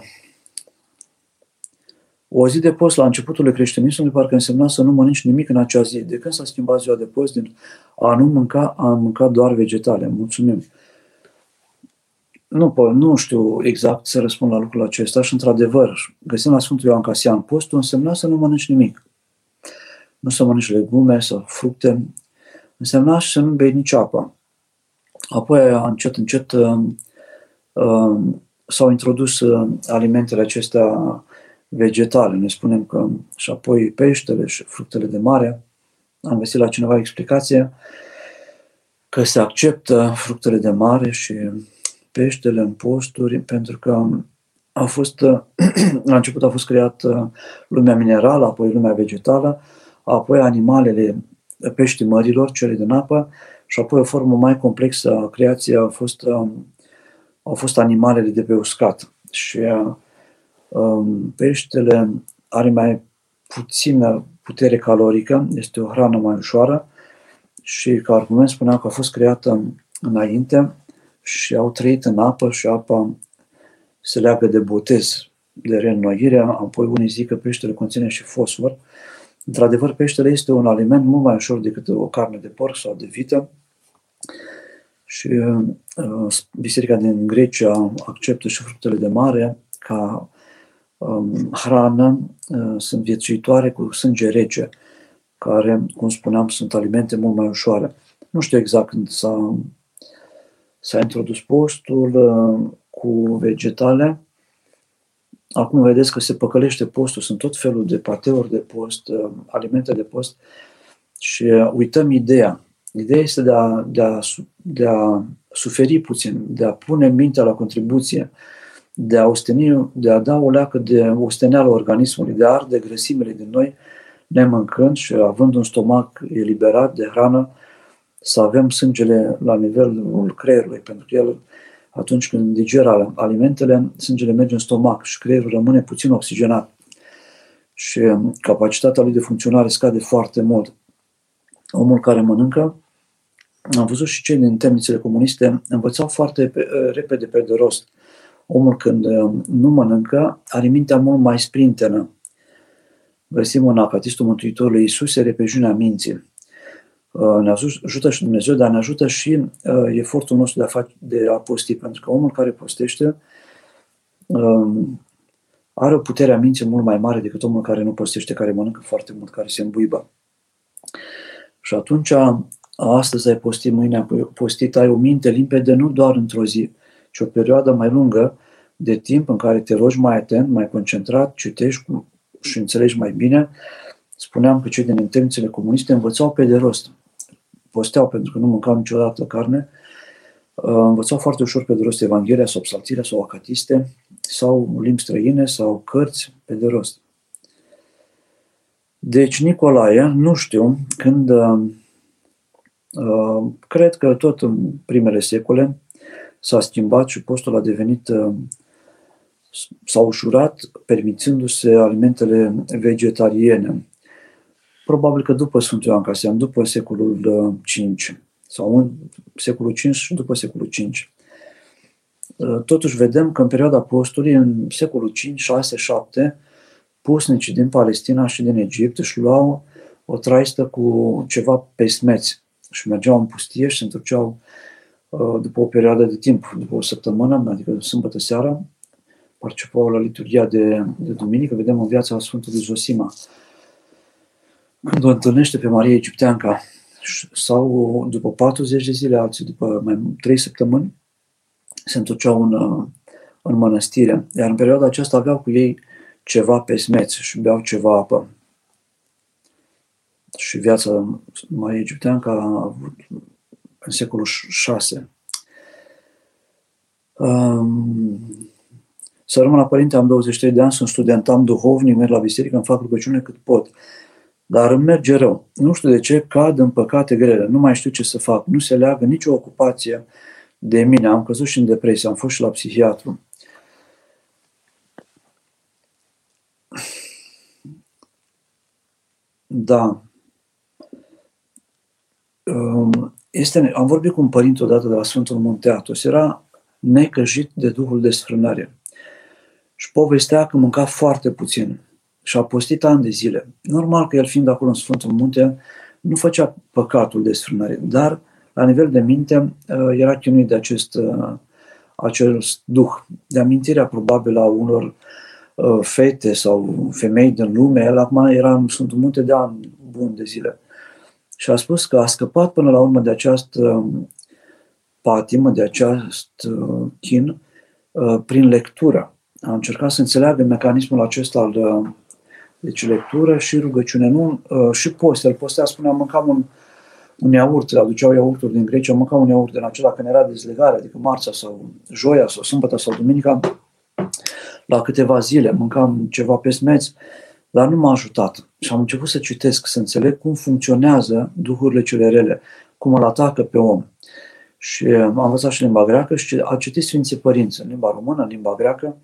Speaker 1: o zi de post la începutul creștinismului parcă însemna să nu mănânci nimic în acea zi. De când s-a schimbat ziua de post din a nu mânca, a mânca doar vegetale. Mulțumim. Nu, nu știu exact să răspund la lucrul acesta și, într-adevăr, găsim la Sfântul Ioan Casian, postul însemna să nu mănânci nimic. Nu să mănânci legume sau fructe. Însemna și să nu bei nici apă. Apoi, încet, încet, uh, uh, s-au introdus uh, alimentele acestea vegetale. Ne spunem că și apoi peștele și fructele de mare. Am găsit la cineva explicație că se acceptă fructele de mare și peștele în posturi, pentru că a fost, la început a fost creată lumea minerală, apoi lumea vegetală, apoi animalele, peștii mărilor, cele din apă, și apoi o formă mai complexă a creației a fost, au fost animalele de pe uscat. Și um, peștele are mai puțină putere calorică, este o hrană mai ușoară și ca argument spuneam că a fost creată înainte și au trăit în apă și apa se leagă de botez, de reînnoire. Apoi unii zic că peștele conține și fosfor. Într-adevăr, peștele este un aliment mult mai ușor decât o carne de porc sau de vită. Și uh, biserica din Grecia acceptă și fructele de mare ca um, hrană, uh, sunt viețuitoare cu sânge rece, care, cum spuneam, sunt alimente mult mai ușoare. Nu știu exact când s-a S-a introdus postul uh, cu vegetale. Acum vedeți că se păcălește postul, sunt tot felul de pateuri de post, uh, alimente de post și uh, uităm ideea. Ideea este de a, de, a, de a suferi puțin, de a pune mintea la contribuție, de a, osteni, de a da o leacă de osteneală organismului, de a arde grăsimile din noi, nemâncând și având un stomac eliberat de hrană, să avem sângele la nivelul creierului, pentru că el, atunci când digeră alimentele, sângele merge în stomac și creierul rămâne puțin oxigenat și um, capacitatea lui de funcționare scade foarte mult. Omul care mănâncă, am văzut și cei din temnițele comuniste, învățau foarte pe, uh, repede pe de rost. Omul când um, nu mănâncă, are mintea mult mai sprintenă. Găsim în Acatistul Mântuitorului Iisus, repejunea minții Uh, ne ajută și Dumnezeu, dar ne ajută și uh, efortul nostru de a, face, de a posti, pentru că omul care postește um, are o putere a minții mult mai mare decât omul care nu postește, care mănâncă foarte mult, care se îmbuibă. Și atunci, astăzi ai postit, mâine ai postit, ai o minte limpede nu doar într-o zi, ci o perioadă mai lungă de timp în care te rogi mai atent, mai concentrat, citești și înțelegi mai bine. Spuneam că cei din intențiile comuniste învățau pe de rost posteau pentru că nu mâncau niciodată carne învățau foarte ușor pe de rost Evanghelia sau Psaltirea sau Acatiste sau limbi străine sau cărți pe de rost. Deci Nicolae, nu știu, când uh, cred că tot în primele secole s-a schimbat și postul a devenit uh, s-a ușurat permițându-se alimentele vegetariene. Probabil că după Sfântul Ioan Casian, după secolul V sau în secolul V și după secolul V. Totuși vedem că în perioada postului, în secolul 5, 6, 7, pusnicii din Palestina și din Egipt își luau o traistă cu ceva pesmeți și mergeau în pustie și se întorceau uh, după o perioadă de timp, după o săptămână, adică sâmbătă seara, participau la liturgia de, de duminică, vedem în viața Sfântului Zosima, când o întâlnește pe Maria Egipteanca, sau după 40 de zile, alții după mai 3 săptămâni, se întorceau în, în mănăstire. Iar în perioada aceasta aveau cu ei ceva pe smeți și beau ceva apă. Și viața mai egipteancă a avut în secolul 6. Um, să rămân la părinte, am 23 de ani, sunt student, am duhovnic, merg la biserică, îmi fac rugăciune cât pot. Dar îmi merge rău. Nu știu de ce, cad în păcate grele, nu mai știu ce să fac, nu se leagă nicio ocupație de mine, am căzut și în depresie, am fost și la psihiatru. Da. Um, este, am vorbit cu un părinte odată de la Sfântul Munteatos. Era necăjit de Duhul de sfrânare. Și povestea că mânca foarte puțin și a postit ani de zile. Normal că el fiind acolo în Sfântul Munte, nu făcea păcatul de sfrânare, dar la nivel de minte uh, era chinuit de acest, uh, acest duh, de amintirea probabil a unor uh, fete sau femei din lume. El acum era în Sfântul Munte de ani bun de zile. Și a spus că a scăpat până la urmă de această patimă, de acest chin, prin lectură. A încercat să înțeleagă mecanismul acesta al deci lectură și rugăciune, nu, și post. El postea, spunea, mâncam un, un iaurt, aduceau iaurturi din Grecia, mâncam un iaurt din acela când era dezlegare, adică marța sau joia sau sâmbătă sau duminica, la câteva zile mâncam ceva pe smeți, dar nu m-a ajutat. Și am început să citesc, să înțeleg cum funcționează duhurile cele rele, cum îl atacă pe om. Și am învățat și limba greacă și a citit Sfinții Părinți în limba română, în limba greacă,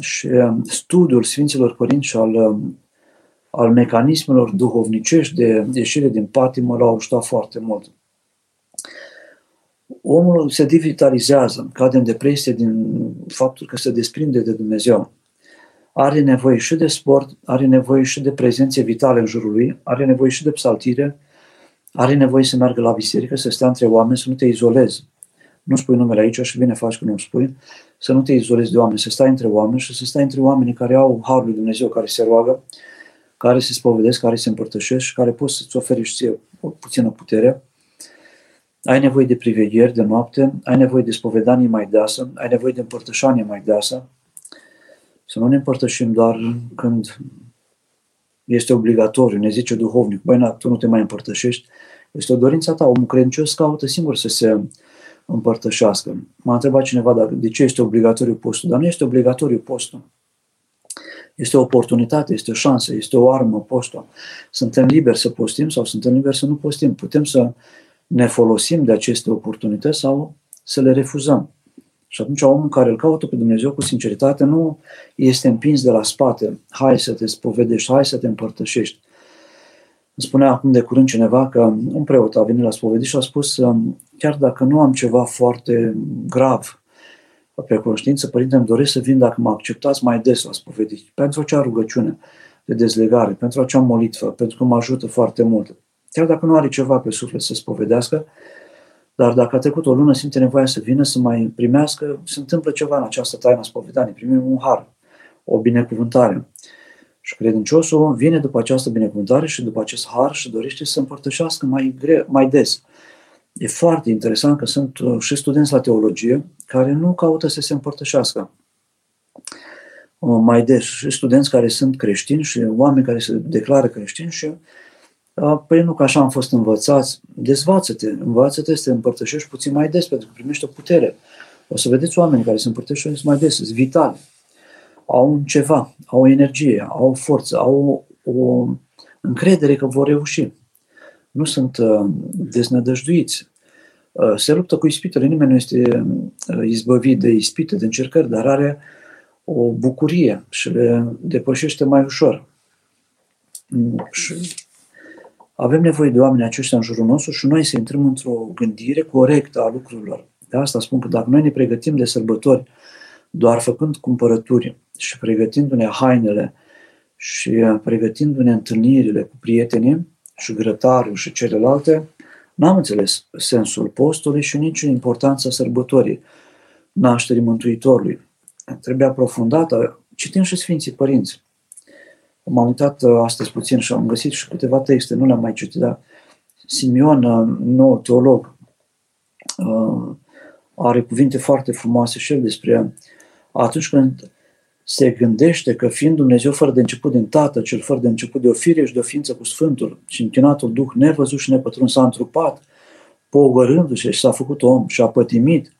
Speaker 1: și studiul Sfinților Părinți și al al mecanismelor duhovnicești de ieșire din patimă l-au ajutat foarte mult. Omul se devitalizează, cade în depresie din faptul că se desprinde de Dumnezeu. Are nevoie și de sport, are nevoie și de prezențe vitale în jurul lui, are nevoie și de psaltire, are nevoie să meargă la biserică, să stea între oameni, să nu te izolezi. Nu spui numele aici și bine faci că nu spui, să nu te izolezi de oameni, să stai între oameni și să stai între oamenii care au Harul lui Dumnezeu, care se roagă, care se spovedesc, care se împărtășesc și care pot să-ți oferi și ție o puțină putere. Ai nevoie de privegheri de noapte, ai nevoie de spovedanie mai deasă, ai nevoie de împărtășanie mai deasă. Să nu ne împărtășim doar când este obligatoriu, ne zice duhovnic, băi, tu nu te mai împărtășești. Este o dorință ta, omul credincios caută singur să se împărtășească. M-a întrebat cineva dacă, de ce este obligatoriu postul, dar nu este obligatoriu postul. Este o oportunitate, este o șansă, este o armă, postul. Suntem liberi să postim sau suntem liberi să nu postim. Putem să ne folosim de aceste oportunități sau să le refuzăm. Și atunci omul care îl caută pe Dumnezeu cu sinceritate nu este împins de la spate. Hai să te spovedești, hai să te împărtășești. Îmi spunea acum de curând cineva că un preot a venit la spovedit și a spus chiar dacă nu am ceva foarte grav, pe conștiință, Părinte, îmi doresc să vin dacă mă acceptați mai des la spovedit, pentru acea rugăciune de dezlegare, pentru acea molitvă, pentru că mă ajută foarte mult. Chiar dacă nu are ceva pe suflet să spovedească, dar dacă a trecut o lună, simte nevoia să vină, să mai primească, se întâmplă ceva în această taină spovedanie, primim un har, o binecuvântare. Și credinciosul vine după această binecuvântare și după acest har și dorește să împărtășească mai, gre- mai des. E foarte interesant că sunt uh, și studenți la teologie care nu caută să se împărtășească uh, mai des și studenți care sunt creștini și oameni care se declară creștini și Păi nu, că așa am fost învățați. Dezvață-te, învață-te să te împărtășești puțin mai des, pentru că primești o putere. O să vedeți oameni care se împărtășesc mai des, sunt vitali. Au un ceva, au o energie, au o forță, au o, o încredere că vor reuși. Nu sunt uh, deznădăjduiți. Uh, se luptă cu ispitele, nimeni nu este uh, izbăvit de ispite, de încercări, dar are o bucurie și le depășește mai ușor. Mm, și avem nevoie de oameni aceștia în jurul nostru și noi să intrăm într-o gândire corectă a lucrurilor. De asta spun că dacă noi ne pregătim de sărbători doar făcând cumpărături și pregătindu-ne hainele și pregătindu-ne întâlnirile cu prietenii și grătarul și celelalte, n-am înțeles sensul postului și nici importanța sărbătorii nașterii Mântuitorului. Trebuie aprofundată, citim și Sfinții Părinți. M-am uitat uh, astăzi puțin și am găsit și câteva texte, nu le-am mai citit, dar Simeon, uh, nou teolog, uh, are cuvinte foarte frumoase și el despre atunci când se gândește că fiind Dumnezeu fără de început din Tată, cel fără de început de o fire și de o ființă cu Sfântul și închinatul Duh nevăzut și nepătruns s-a întrupat, pogărându-se și s-a făcut om și a pătimit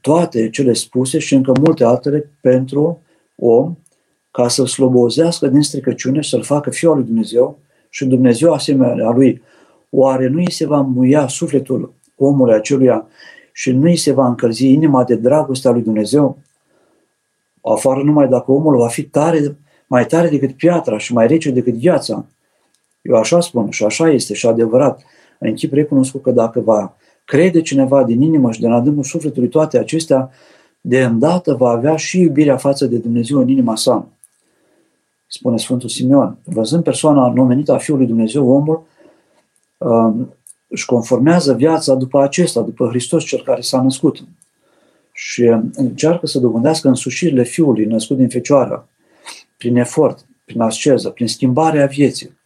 Speaker 1: toate cele spuse și încă multe altele pentru om ca să-l slobozească din stricăciune și să-l facă fiul lui Dumnezeu și Dumnezeu asemenea lui, oare nu îi se va muia sufletul omului aceluia și nu îi se va încălzi inima de dragostea lui Dumnezeu? Afară numai dacă omul va fi tare, mai tare decât piatra și mai rece decât viața. Eu așa spun și așa este și adevărat. În chip recunoscut că dacă va crede cineva din inimă și din adâncul sufletului toate acestea, de îndată va avea și iubirea față de Dumnezeu în inima sa spune Sfântul Simeon. Văzând persoana numenită a Fiului Dumnezeu, omul um, își conformează viața după acesta, după Hristos cel care s-a născut. Și încearcă să dobândească însușirile Fiului născut din Fecioară, prin efort, prin asceză, prin schimbarea vieții.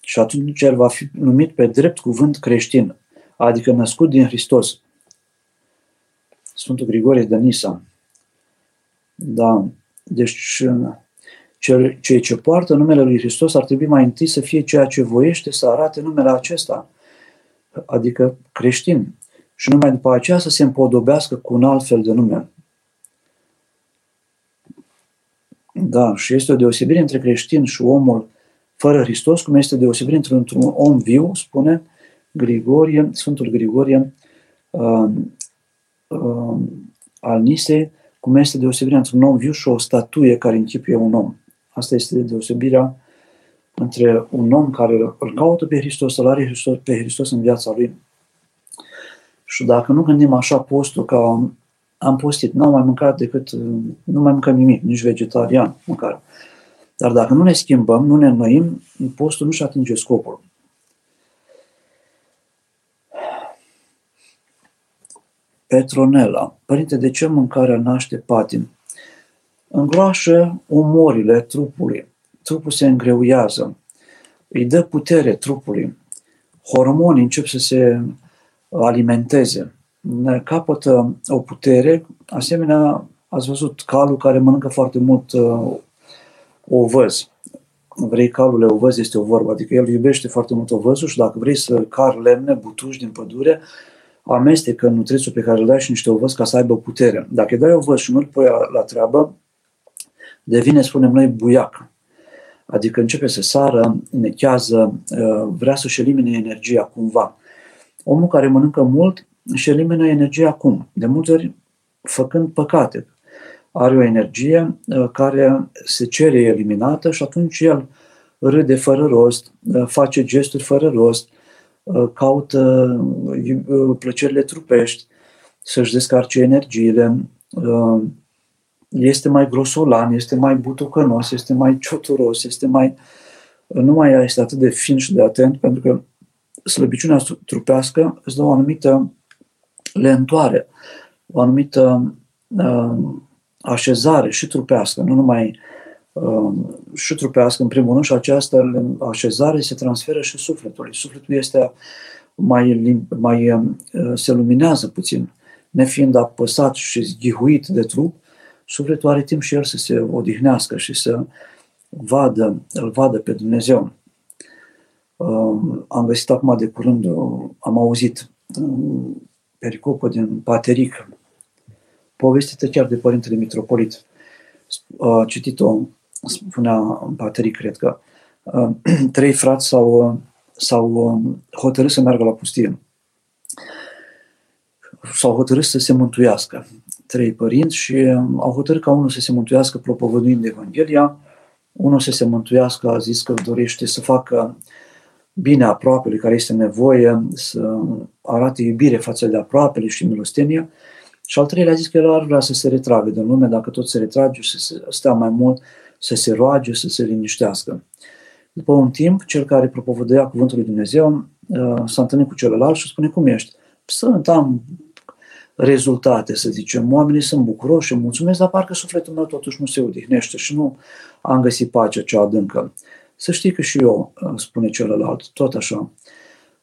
Speaker 1: Și atunci el va fi numit pe drept cuvânt creștin, adică născut din Hristos. Sfântul Grigorie de Nisa. Da, deci cei ce poartă numele lui Hristos ar trebui mai întâi să fie ceea ce voiește să arate numele acesta, adică creștin, și numai după aceea să se împodobească cu un alt fel de nume. Da, și este o deosebire între creștin și omul fără Hristos, cum este deosebire între un om viu, spune Grigorie, Sfântul Grigorie uh, uh, al Nisei, cum este deosebirea între un om viu și o statuie care închipuie un om. Asta este deosebirea între un om care îl caută pe Hristos, să-L are Hristos, pe Hristos în viața lui. Și dacă nu gândim așa postul ca am postit, n-am mai mâncat decât, nu mai mâncăm nimic, nici vegetarian măcar. Dar dacă nu ne schimbăm, nu ne înnoim, postul nu-și atinge scopul. Petronela. Părinte, de ce mâncarea naște patim? îngroașă umorile trupului. Trupul se îngreuiază, îi dă putere trupului. Hormonii încep să se alimenteze. Capătă o putere, asemenea, ați văzut calul care mănâncă foarte mult uh, ovăz. Vrei calul ovăz, este o vorbă, adică el iubește foarte mult ovăzul și dacă vrei să car lemne, butuși din pădure, amestecă nutrețul pe care îl dai și niște ovăz ca să aibă putere. Dacă îi dai ovăz și nu-l pui la treabă, devine, spunem noi, buiac. Adică începe să sară, nechează, uh, vrea să-și elimine energia cumva. Omul care mănâncă mult își elimină energia acum, de multe ori făcând păcate. Are o energie uh, care se cere eliminată și atunci el râde fără rost, uh, face gesturi fără rost, caută plăcerile trupești, să-și descarce energiile, este mai grosolan, este mai butucănos, este mai cioturos, este mai... nu mai este atât de fin și de atent, pentru că slăbiciunea trupească îți dă o anumită lentoare, o anumită uh, așezare și trupească, nu numai uh, și trupească în primul rând și această așezare se transferă și sufletului. Sufletul este mai, mai uh, se luminează puțin, nefiind apăsat și zghihuit de trup, sufletul are timp și el să se odihnească și să vadă, îl vadă pe Dumnezeu. Am găsit acum de curând, am auzit pericopă din Pateric, povestită chiar de Părintele Mitropolit. A citit-o, spunea Pateric, cred că, trei frați s-au, s-au hotărât să meargă la pustie. S-au hotărât să se mântuiască. Trei părinți și au hotărât ca unul să se mântuiască propovăduind Evanghelia, unul să se mântuiască, a zis că dorește să facă bine aproapele care este nevoie, să arate iubire față de aproapele și milostenie. Și al treilea a zis că el ar vrea să se retragă din lume, dacă tot se retrage, să se stea mai mult, să se roage, să se liniștească. După un timp, cel care propovăduia cuvântul lui Dumnezeu uh, s-a întâlnit cu celălalt și spune, cum ești? Sunt, am rezultate, să zicem. Oamenii sunt bucuroși și mulțumesc, dar parcă sufletul meu totuși nu se odihnește și nu am găsit pacea cea adâncă. Să știi că și eu, uh, spune celălalt, tot așa.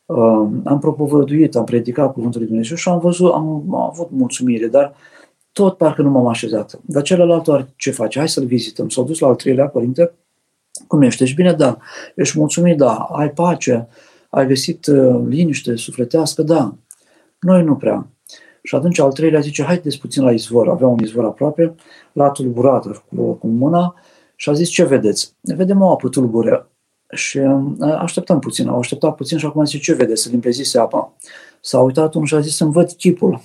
Speaker 1: Uh, am propovăduit, am predicat cuvântul lui Dumnezeu și am văzut, am, am avut mulțumire, dar tot parcă nu m-am așezat. Dar celălalt ce face? Hai să-l vizităm. S-au dus la al treilea părinte. Cum ești? Ești bine? Da. Ești mulțumit? Da. Ai pace? Ai găsit uh, liniște sufletească? Da. Noi nu prea. Și atunci al treilea zice, haideți puțin la izvor. Avea un izvor aproape, l-a tulburat cu, cu mâna și a zis, ce vedeți? Vedem o apă tulbure. Și uh, așteptăm puțin, au așteptat puțin și acum zice, ce vedeți? Să limpezise apa. S-a uitat unul și a zis, să-mi văd chipul.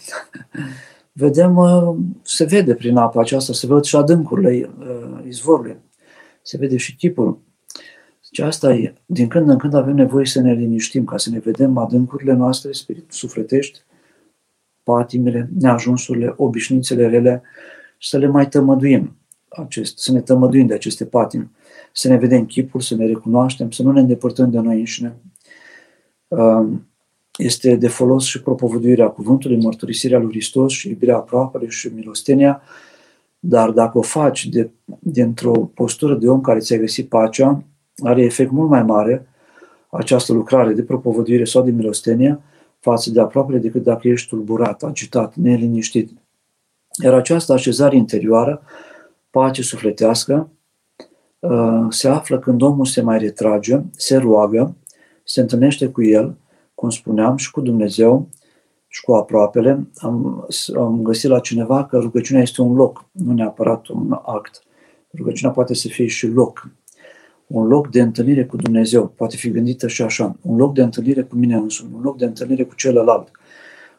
Speaker 1: Vedem, uh, se vede prin apa aceasta, se văd și adâncurile uh, izvorului. Se vede și chipul. Zice, asta e. Din când în când avem nevoie să ne liniștim, ca să ne vedem adâncurile noastre spirit, sufletești, patimile, neajunsurile, obișnuințele rele și să le mai tămăduim, acest, să ne tămăduim de aceste patimi, să ne vedem chipul, să ne recunoaștem, să nu ne îndepărtăm de noi înșine. Um, este de folos și propovăduirea cuvântului, mărturisirea lui Hristos și iubirea aproapele și milostenia, dar dacă o faci de, dintr-o postură de om care ți-a găsit pacea, are efect mult mai mare această lucrare de propovăduire sau de milostenie față de aproape decât dacă ești tulburat, agitat, neliniștit. Iar această așezare interioară, pace sufletească, uh, se află când omul se mai retrage, se roagă, se întâlnește cu el, cum spuneam, și cu Dumnezeu și cu aproapele. Am, am găsit la cineva că rugăciunea este un loc, nu neapărat un act. Rugăciunea poate să fie și loc un loc de întâlnire cu Dumnezeu. Poate fi gândită și așa. Un loc de întâlnire cu mine însumi, un loc de întâlnire cu celălalt.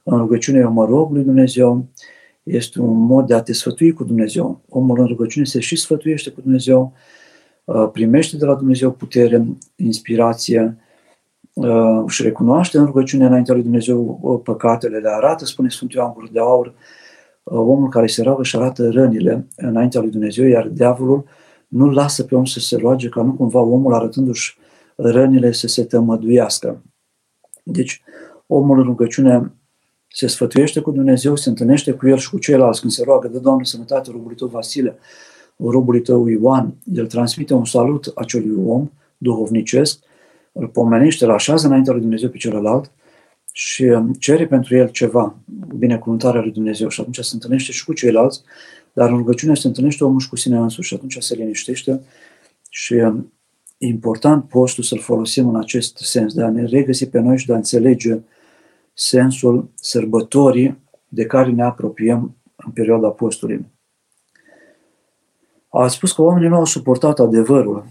Speaker 1: În rugăciune eu mă rog lui Dumnezeu, este un mod de a te sfătui cu Dumnezeu. Omul în rugăciune se și sfătuiește cu Dumnezeu, uh, primește de la Dumnezeu putere, inspirație uh, și recunoaște în rugăciune înaintea lui Dumnezeu uh, păcatele, le arată, spune Sfântul Ioan Gură de Aur, omul care se roagă și arată rănile înaintea lui Dumnezeu, iar diavolul nu lasă pe om să se roage ca nu cumva omul arătându-și rănile să se tămăduiască. Deci, omul în rugăciune se sfătuiește cu Dumnezeu, se întâlnește cu el și cu ceilalți. Când se roagă, dă Doamne sănătate robului tău Vasile, robului tău Ioan, el transmite un salut acelui om duhovnicesc, îl pomenește, îl așează înaintea lui Dumnezeu pe celălalt și cere pentru el ceva, binecuvântarea lui Dumnezeu și atunci se întâlnește și cu ceilalți dar în rugăciune se întâlnește omul și cu sine însuși și atunci se liniștește și e important postul să-l folosim în acest sens, de a ne regăsi pe noi și de a înțelege sensul sărbătorii de care ne apropiem în perioada postului. A spus că oamenii nu au suportat adevărul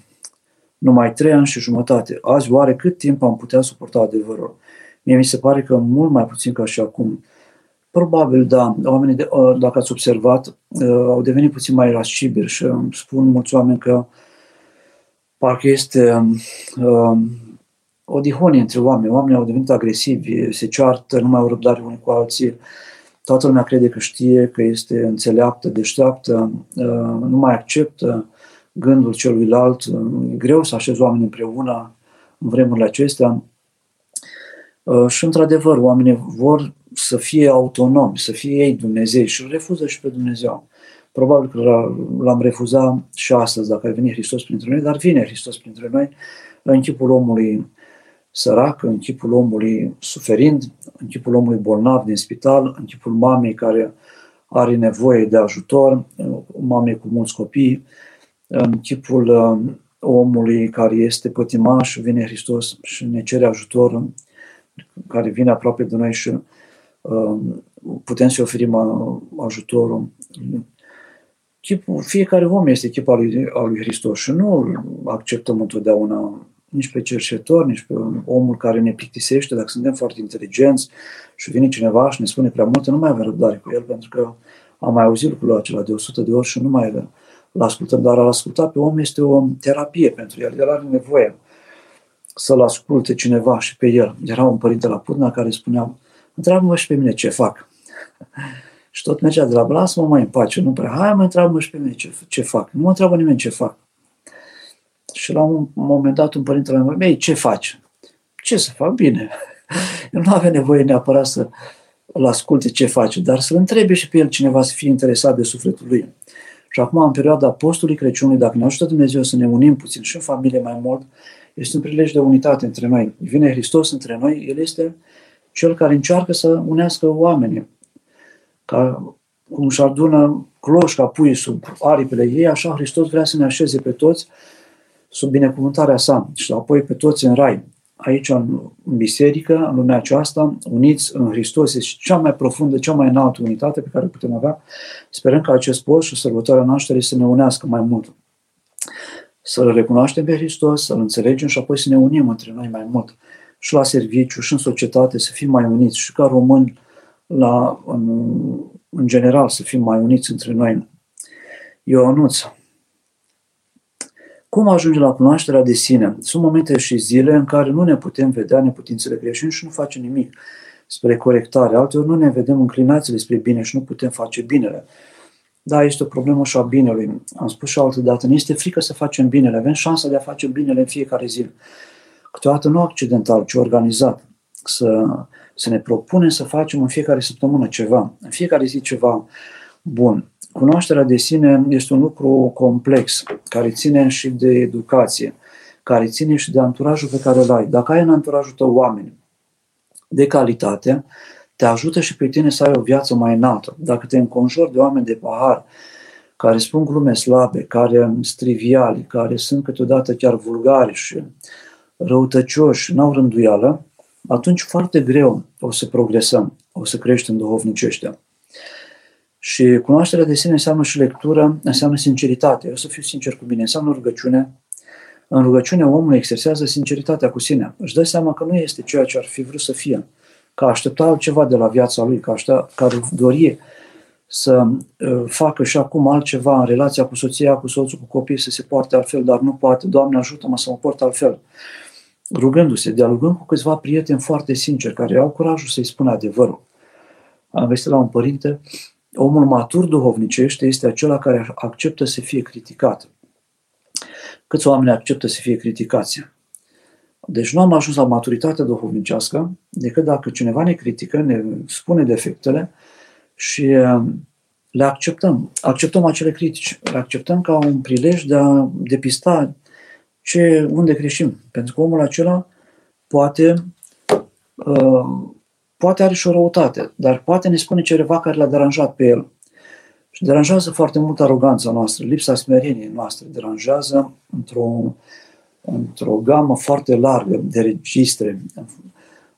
Speaker 1: numai trei ani și jumătate. Azi, oare cât timp am putea suporta adevărul? Mie mi se pare că mult mai puțin ca și acum. Probabil, da. Oamenii, de, uh, dacă ați observat, uh, au devenit puțin mai irascibili și îmi spun mulți oameni că parcă este uh, o dihonie între oameni. Oamenii au devenit agresivi, se ceartă, nu mai au răbdare unii cu alții. Toată lumea crede că știe, că este înțeleaptă, deșteaptă, uh, nu mai acceptă gândul celuilalt. E greu să așezi oameni împreună în vremurile acestea. Uh, și, într-adevăr, oamenii vor să fie autonomi, să fie ei Dumnezeu și îl refuză și pe Dumnezeu. Probabil că l-am refuzat și astăzi dacă ar veni Hristos printre noi, dar vine Hristos printre noi în chipul omului sărac, în chipul omului suferind, în chipul omului bolnav din spital, în chipul mamei care are nevoie de ajutor, mamei cu mulți copii, în chipul uh, omului care este pătimaș, vine Hristos și ne cere ajutorul, care vine aproape de noi și uh, putem să oferim ajutorul. Chipul, fiecare om este chipul al lui, al lui Hristos și nu acceptăm întotdeauna nici pe cerșetor, nici pe omul care ne plictisește, dacă suntem foarte inteligenți și vine cineva și ne spune prea multe, nu mai avem răbdare cu el, pentru că am mai auzit lucrul acela de 100 de ori și nu mai îl ascultăm, dar a asculta pe om este o terapie pentru el, el are nevoie să-l asculte cineva și pe el. Era un părinte la Putna care spunea, întreabă-mă și pe mine ce fac. și tot mergea de la lasă-mă mai în pace, nu prea, hai mă întreabă și pe mine ce, ce fac. Nu mă întreabă nimeni ce fac. Și la un moment dat un părinte la mine, ei, ce faci? Ce să fac? Bine. El nu avea nevoie neapărat să îl asculte ce face, dar să-l întrebe și pe el cineva să fie interesat de sufletul lui. Și acum, în perioada postului Crăciunului, dacă ne ajută Dumnezeu să ne unim puțin și în familie mai mult, este un prilej de unitate între noi. Vine Hristos între noi, El este cel care încearcă să unească oamenii. Ca cum și adună cloșca pui sub aripile ei, așa Hristos vrea să ne așeze pe toți sub binecuvântarea sa și apoi pe toți în rai. Aici, în biserică, în lumea aceasta, uniți în Hristos, este cea mai profundă, cea mai înaltă unitate pe care o putem avea. Sperăm că acest post și sărbătoarea nașterii să ne unească mai mult. Să-L recunoaștem pe Hristos, să-L înțelegem și apoi să ne unim între noi mai mult. Și la serviciu, și în societate, să fim mai uniți. Și ca români, la, în, în general, să fim mai uniți între noi. Ionuț, cum ajunge la cunoașterea de sine? Sunt momente și zile în care nu ne putem vedea neputințele greșim și nu facem nimic spre corectare. Alteori nu ne vedem înclinațiile spre bine și nu putem face binele. Da, este o problemă și a binelui. Am spus și altă dată, ne este frică să facem binele. Avem șansa de a face binele în fiecare zi. Câteodată nu accidental, ci organizat. Să, să ne propunem să facem în fiecare săptămână ceva, în fiecare zi ceva bun. Cunoașterea de sine este un lucru complex, care ține și de educație, care ține și de anturajul pe care îl ai. Dacă ai în anturajul tău oameni de calitate, te ajută și pe tine să ai o viață mai înaltă. Dacă te înconjori de oameni de pahar, care spun glume slabe, care sunt triviali, care sunt câteodată chiar vulgari și răutăcioși, n-au rânduială, atunci foarte greu o să progresăm, o să creștem duhovnicește. Și cunoașterea de sine înseamnă și lectură, înseamnă sinceritate. Eu să fiu sincer cu mine, înseamnă rugăciune. În rugăciune omul exersează sinceritatea cu sine. Își dă seama că nu este ceea ce ar fi vrut să fie, că aștepta altceva de la viața lui, că, aștepta, că ar dori să uh, facă și acum altceva în relația cu soția, cu soțul, cu copiii, să se poarte altfel, dar nu poate. Doamne, ajută-mă să mă port altfel. Rugându-se, dialogând cu câțiva prieteni foarte sinceri, care au curajul să-i spună adevărul. Am găsit la un părinte Omul matur duhovnicește este acela care acceptă să fie criticat. Câți oameni acceptă să fie criticați? Deci nu am ajuns la maturitate duhovnicească decât dacă cineva ne critică, ne spune defectele și uh, le acceptăm. Acceptăm acele critici, le acceptăm ca un prilej de a depista ce, unde greșim. Pentru că omul acela poate uh, poate are și o răutate, dar poate ne spune ceva care l-a deranjat pe el. Și deranjează foarte mult aroganța noastră, lipsa smereniei noastre, deranjează într-o, într-o gamă foarte largă de registre.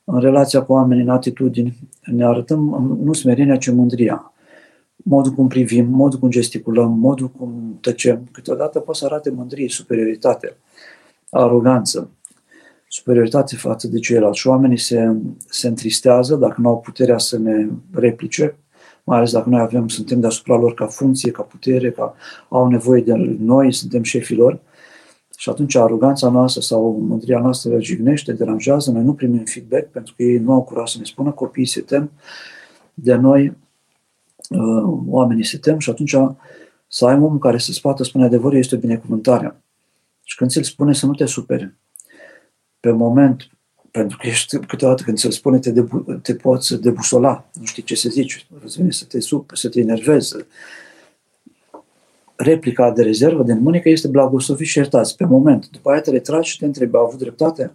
Speaker 1: În relația cu oamenii, în atitudini, ne arătăm nu smerenia, ci mândria. Modul cum privim, modul cum gesticulăm, modul cum tăcem. Câteodată poate să arate mândrie, superioritate, aroganță superioritate față de ceilalți și oamenii se, se întristează dacă nu au puterea să ne replice, mai ales dacă noi avem, suntem deasupra lor ca funcție, ca putere, ca au nevoie de noi, suntem șefii lor. Și atunci aroganța noastră sau mândria noastră jignește, deranjează, noi nu primim feedback pentru că ei nu au curaj să ne spună, copiii se tem de noi, uh, oamenii se tem și atunci să ai omul care să-ți poată spune adevărul este o binecuvântare. Și când ți-l spune să nu te supere, pe moment, pentru că ești câteodată când se spune te, debu- te poți debusola, nu știi ce să zici, îți vine să te sup, să te enervezi. Replica de rezervă din mânică este blagoslovit și iertați pe moment. După aia te retragi și te întrebi, a avut dreptate?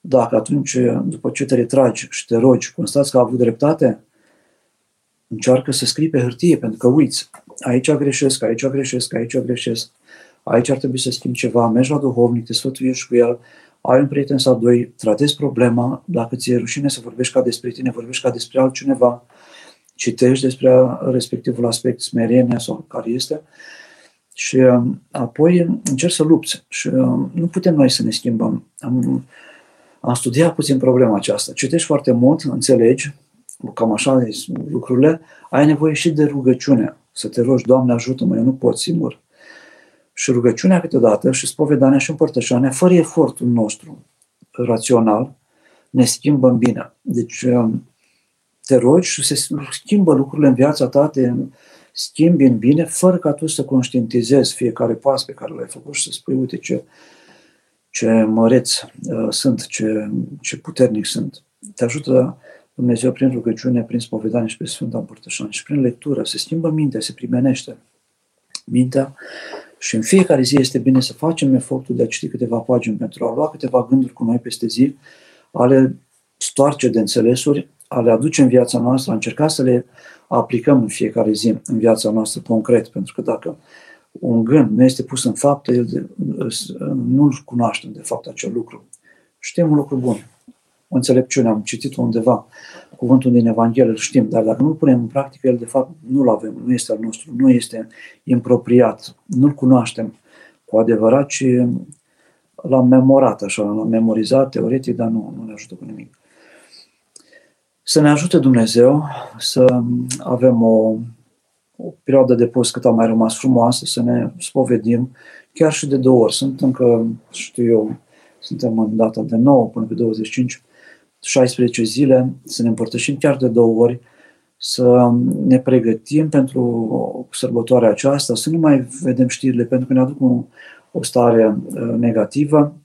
Speaker 1: Dacă atunci, după ce te retragi și te rogi, constați că a avut dreptate, încearcă să scrii pe hârtie, pentru că uiți, aici greșesc, aici greșesc, aici greșesc. aici ar trebui să schimbi ceva, mergi la duhovnic, te sfătuiești cu el, ai un prieten sau doi, tratezi problema, dacă ți-e rușine să vorbești ca despre tine, vorbești ca despre altcineva, citești despre respectivul aspect, smerenia sau care este, și um, apoi încerci să lupți. Și um, nu putem noi să ne schimbăm. Am, am studiat puțin problema aceasta. Citești foarte mult, înțelegi, cam așa lucrurile, ai nevoie și de rugăciune. Să te rogi, Doamne ajută-mă, eu nu pot singur. Și rugăciunea câteodată și spovedania și împărtășania, fără efortul nostru rațional, ne schimbă în bine. Deci um, te rogi și se schimbă lucrurile în viața ta, te schimbi în bine, fără ca tu să conștientizezi fiecare pas pe care l-ai făcut și să spui, uite ce, ce măreți uh, sunt, ce, ce puternic sunt. Te ajută Dumnezeu prin rugăciune, prin spovedanie și prin Sfânta Împărtășanie și prin lectură. Se schimbă mintea, se primenește mintea și în fiecare zi este bine să facem efortul de a citi câteva pagini pentru a lua câteva gânduri cu noi peste zi, ale stoarce de înțelesuri, a le aduce în viața noastră, a încerca să le aplicăm în fiecare zi în viața noastră concret, pentru că dacă un gând nu este pus în faptă, el nu cunoaștem de fapt acel lucru. Știm un lucru bun, o înțelepciune, am citit undeva cuvântul din Evanghelie, îl știm, dar dacă nu-l punem în practică, el de fapt nu-l avem, nu este al nostru, nu este impropriat, nu-l cunoaștem cu adevărat, ci l-am memorat așa, l-am memorizat teoretic, dar nu, nu ne ajută cu nimic. Să ne ajute Dumnezeu să avem o, o perioadă de post cât a mai rămas frumoasă, să ne spovedim, chiar și de două ori. Sunt încă, știu eu, suntem în data de 9 până pe 25, 16 zile, să ne împărtășim chiar de două ori, să ne pregătim pentru sărbătoarea aceasta, să nu mai vedem știrile, pentru că ne aduc o, o stare uh, negativă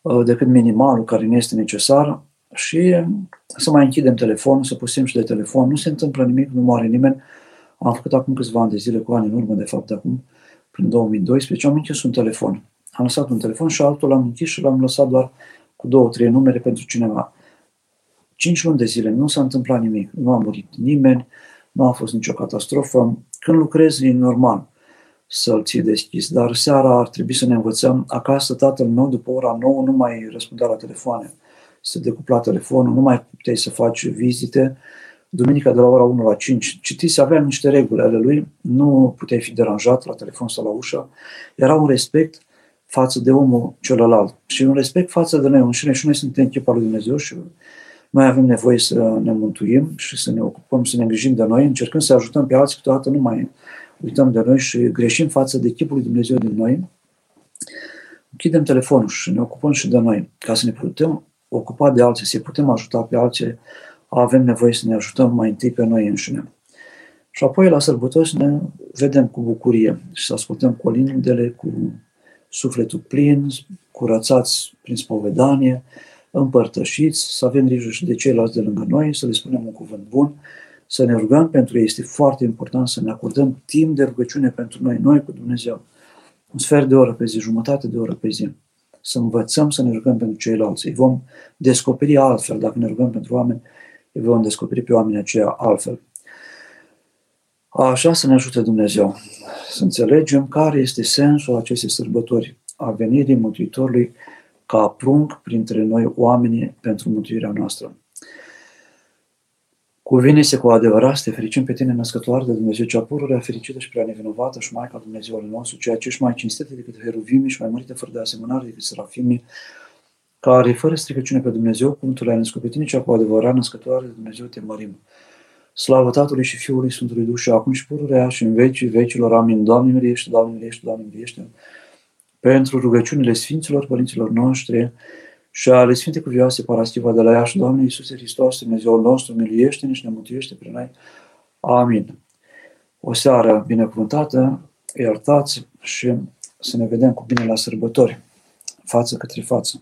Speaker 1: uh, decât minimalul care ne este necesar și să mai închidem telefonul, să pusim și de telefon. Nu se întâmplă nimic, nu moare nimeni. Am făcut acum câțiva ani de zile, cu ani în urmă, de fapt, acum, prin 2012, am închis un telefon. Am lăsat un telefon și altul l-am închis și l-am lăsat doar cu două, trei numere pentru cineva. Cinci luni de zile nu s-a întâmplat nimic, nu a murit nimeni, nu a fost nicio catastrofă. Când lucrezi, e normal să-l ții deschis, dar seara ar trebui să ne învățăm. Acasă, tatăl meu, după ora 9, nu mai răspundea la telefoane. Se decupla telefonul, nu mai puteai să faci vizite. Duminica de la ora 1 la 5 citise, avea niște reguli ale lui, nu puteai fi deranjat la telefon sau la ușă. Era un respect față de omul celălalt și un respect față de noi înșine și noi suntem chipa lui Dumnezeu și noi avem nevoie să ne mântuim și să ne ocupăm, să ne îngrijim de noi, încercând să ajutăm pe alții, câteodată nu mai uităm de noi și greșim față de chipul lui Dumnezeu din noi. Închidem telefonul și ne ocupăm și de noi, ca să ne putem ocupa de alții, să putem ajuta pe alții, avem nevoie să ne ajutăm mai întâi pe noi înșine. Și apoi la sărbători să ne vedem cu bucurie și să ascultăm colindele cu sufletul plin, curățați prin spovedanie, împărtășiți, să avem grijă și de ceilalți de lângă noi, să le spunem un cuvânt bun, să ne rugăm pentru ei. Este foarte important să ne acordăm timp de rugăciune pentru noi, noi cu Dumnezeu. Un sfert de oră pe zi, jumătate de oră pe zi. Să învățăm să ne rugăm pentru ceilalți. Îi vom descoperi altfel. Dacă ne rugăm pentru oameni, îi vom descoperi pe oamenii aceia altfel. Așa să ne ajute Dumnezeu să înțelegem care este sensul acestei sărbători a venirii Mântuitorului ca prunc printre noi oamenii pentru mântuirea noastră. Cuvine-se cu adevărat să te fericim pe tine, născătoare de Dumnezeu, cea pururea fericită și prea nevinovată și Maica Dumnezeului nostru, ceea ce ești mai cinstită decât heruvimii și mai mărită fără de asemănare decât serafimii, care fără stricăciune pe Dumnezeu, cum tu le-ai născut pe tine, cea cu adevărat născătoare de Dumnezeu, te mărim. Slavă Tatălui și Fiului Sfântului Duh și acum și pururea și în vecii vecilor. Amin. Doamne miliește, Doamne miliește, Doamne miliește. Pentru rugăciunile Sfinților Părinților noștri și ale Sfinte Cuvioase Parastiva de la Iași, Doamne Iisuse Hristos, Dumnezeul nostru, miliește-ne și ne mântuiește prin noi. Amin. O seară binecuvântată, iertați și să ne vedem cu bine la sărbători, față către față.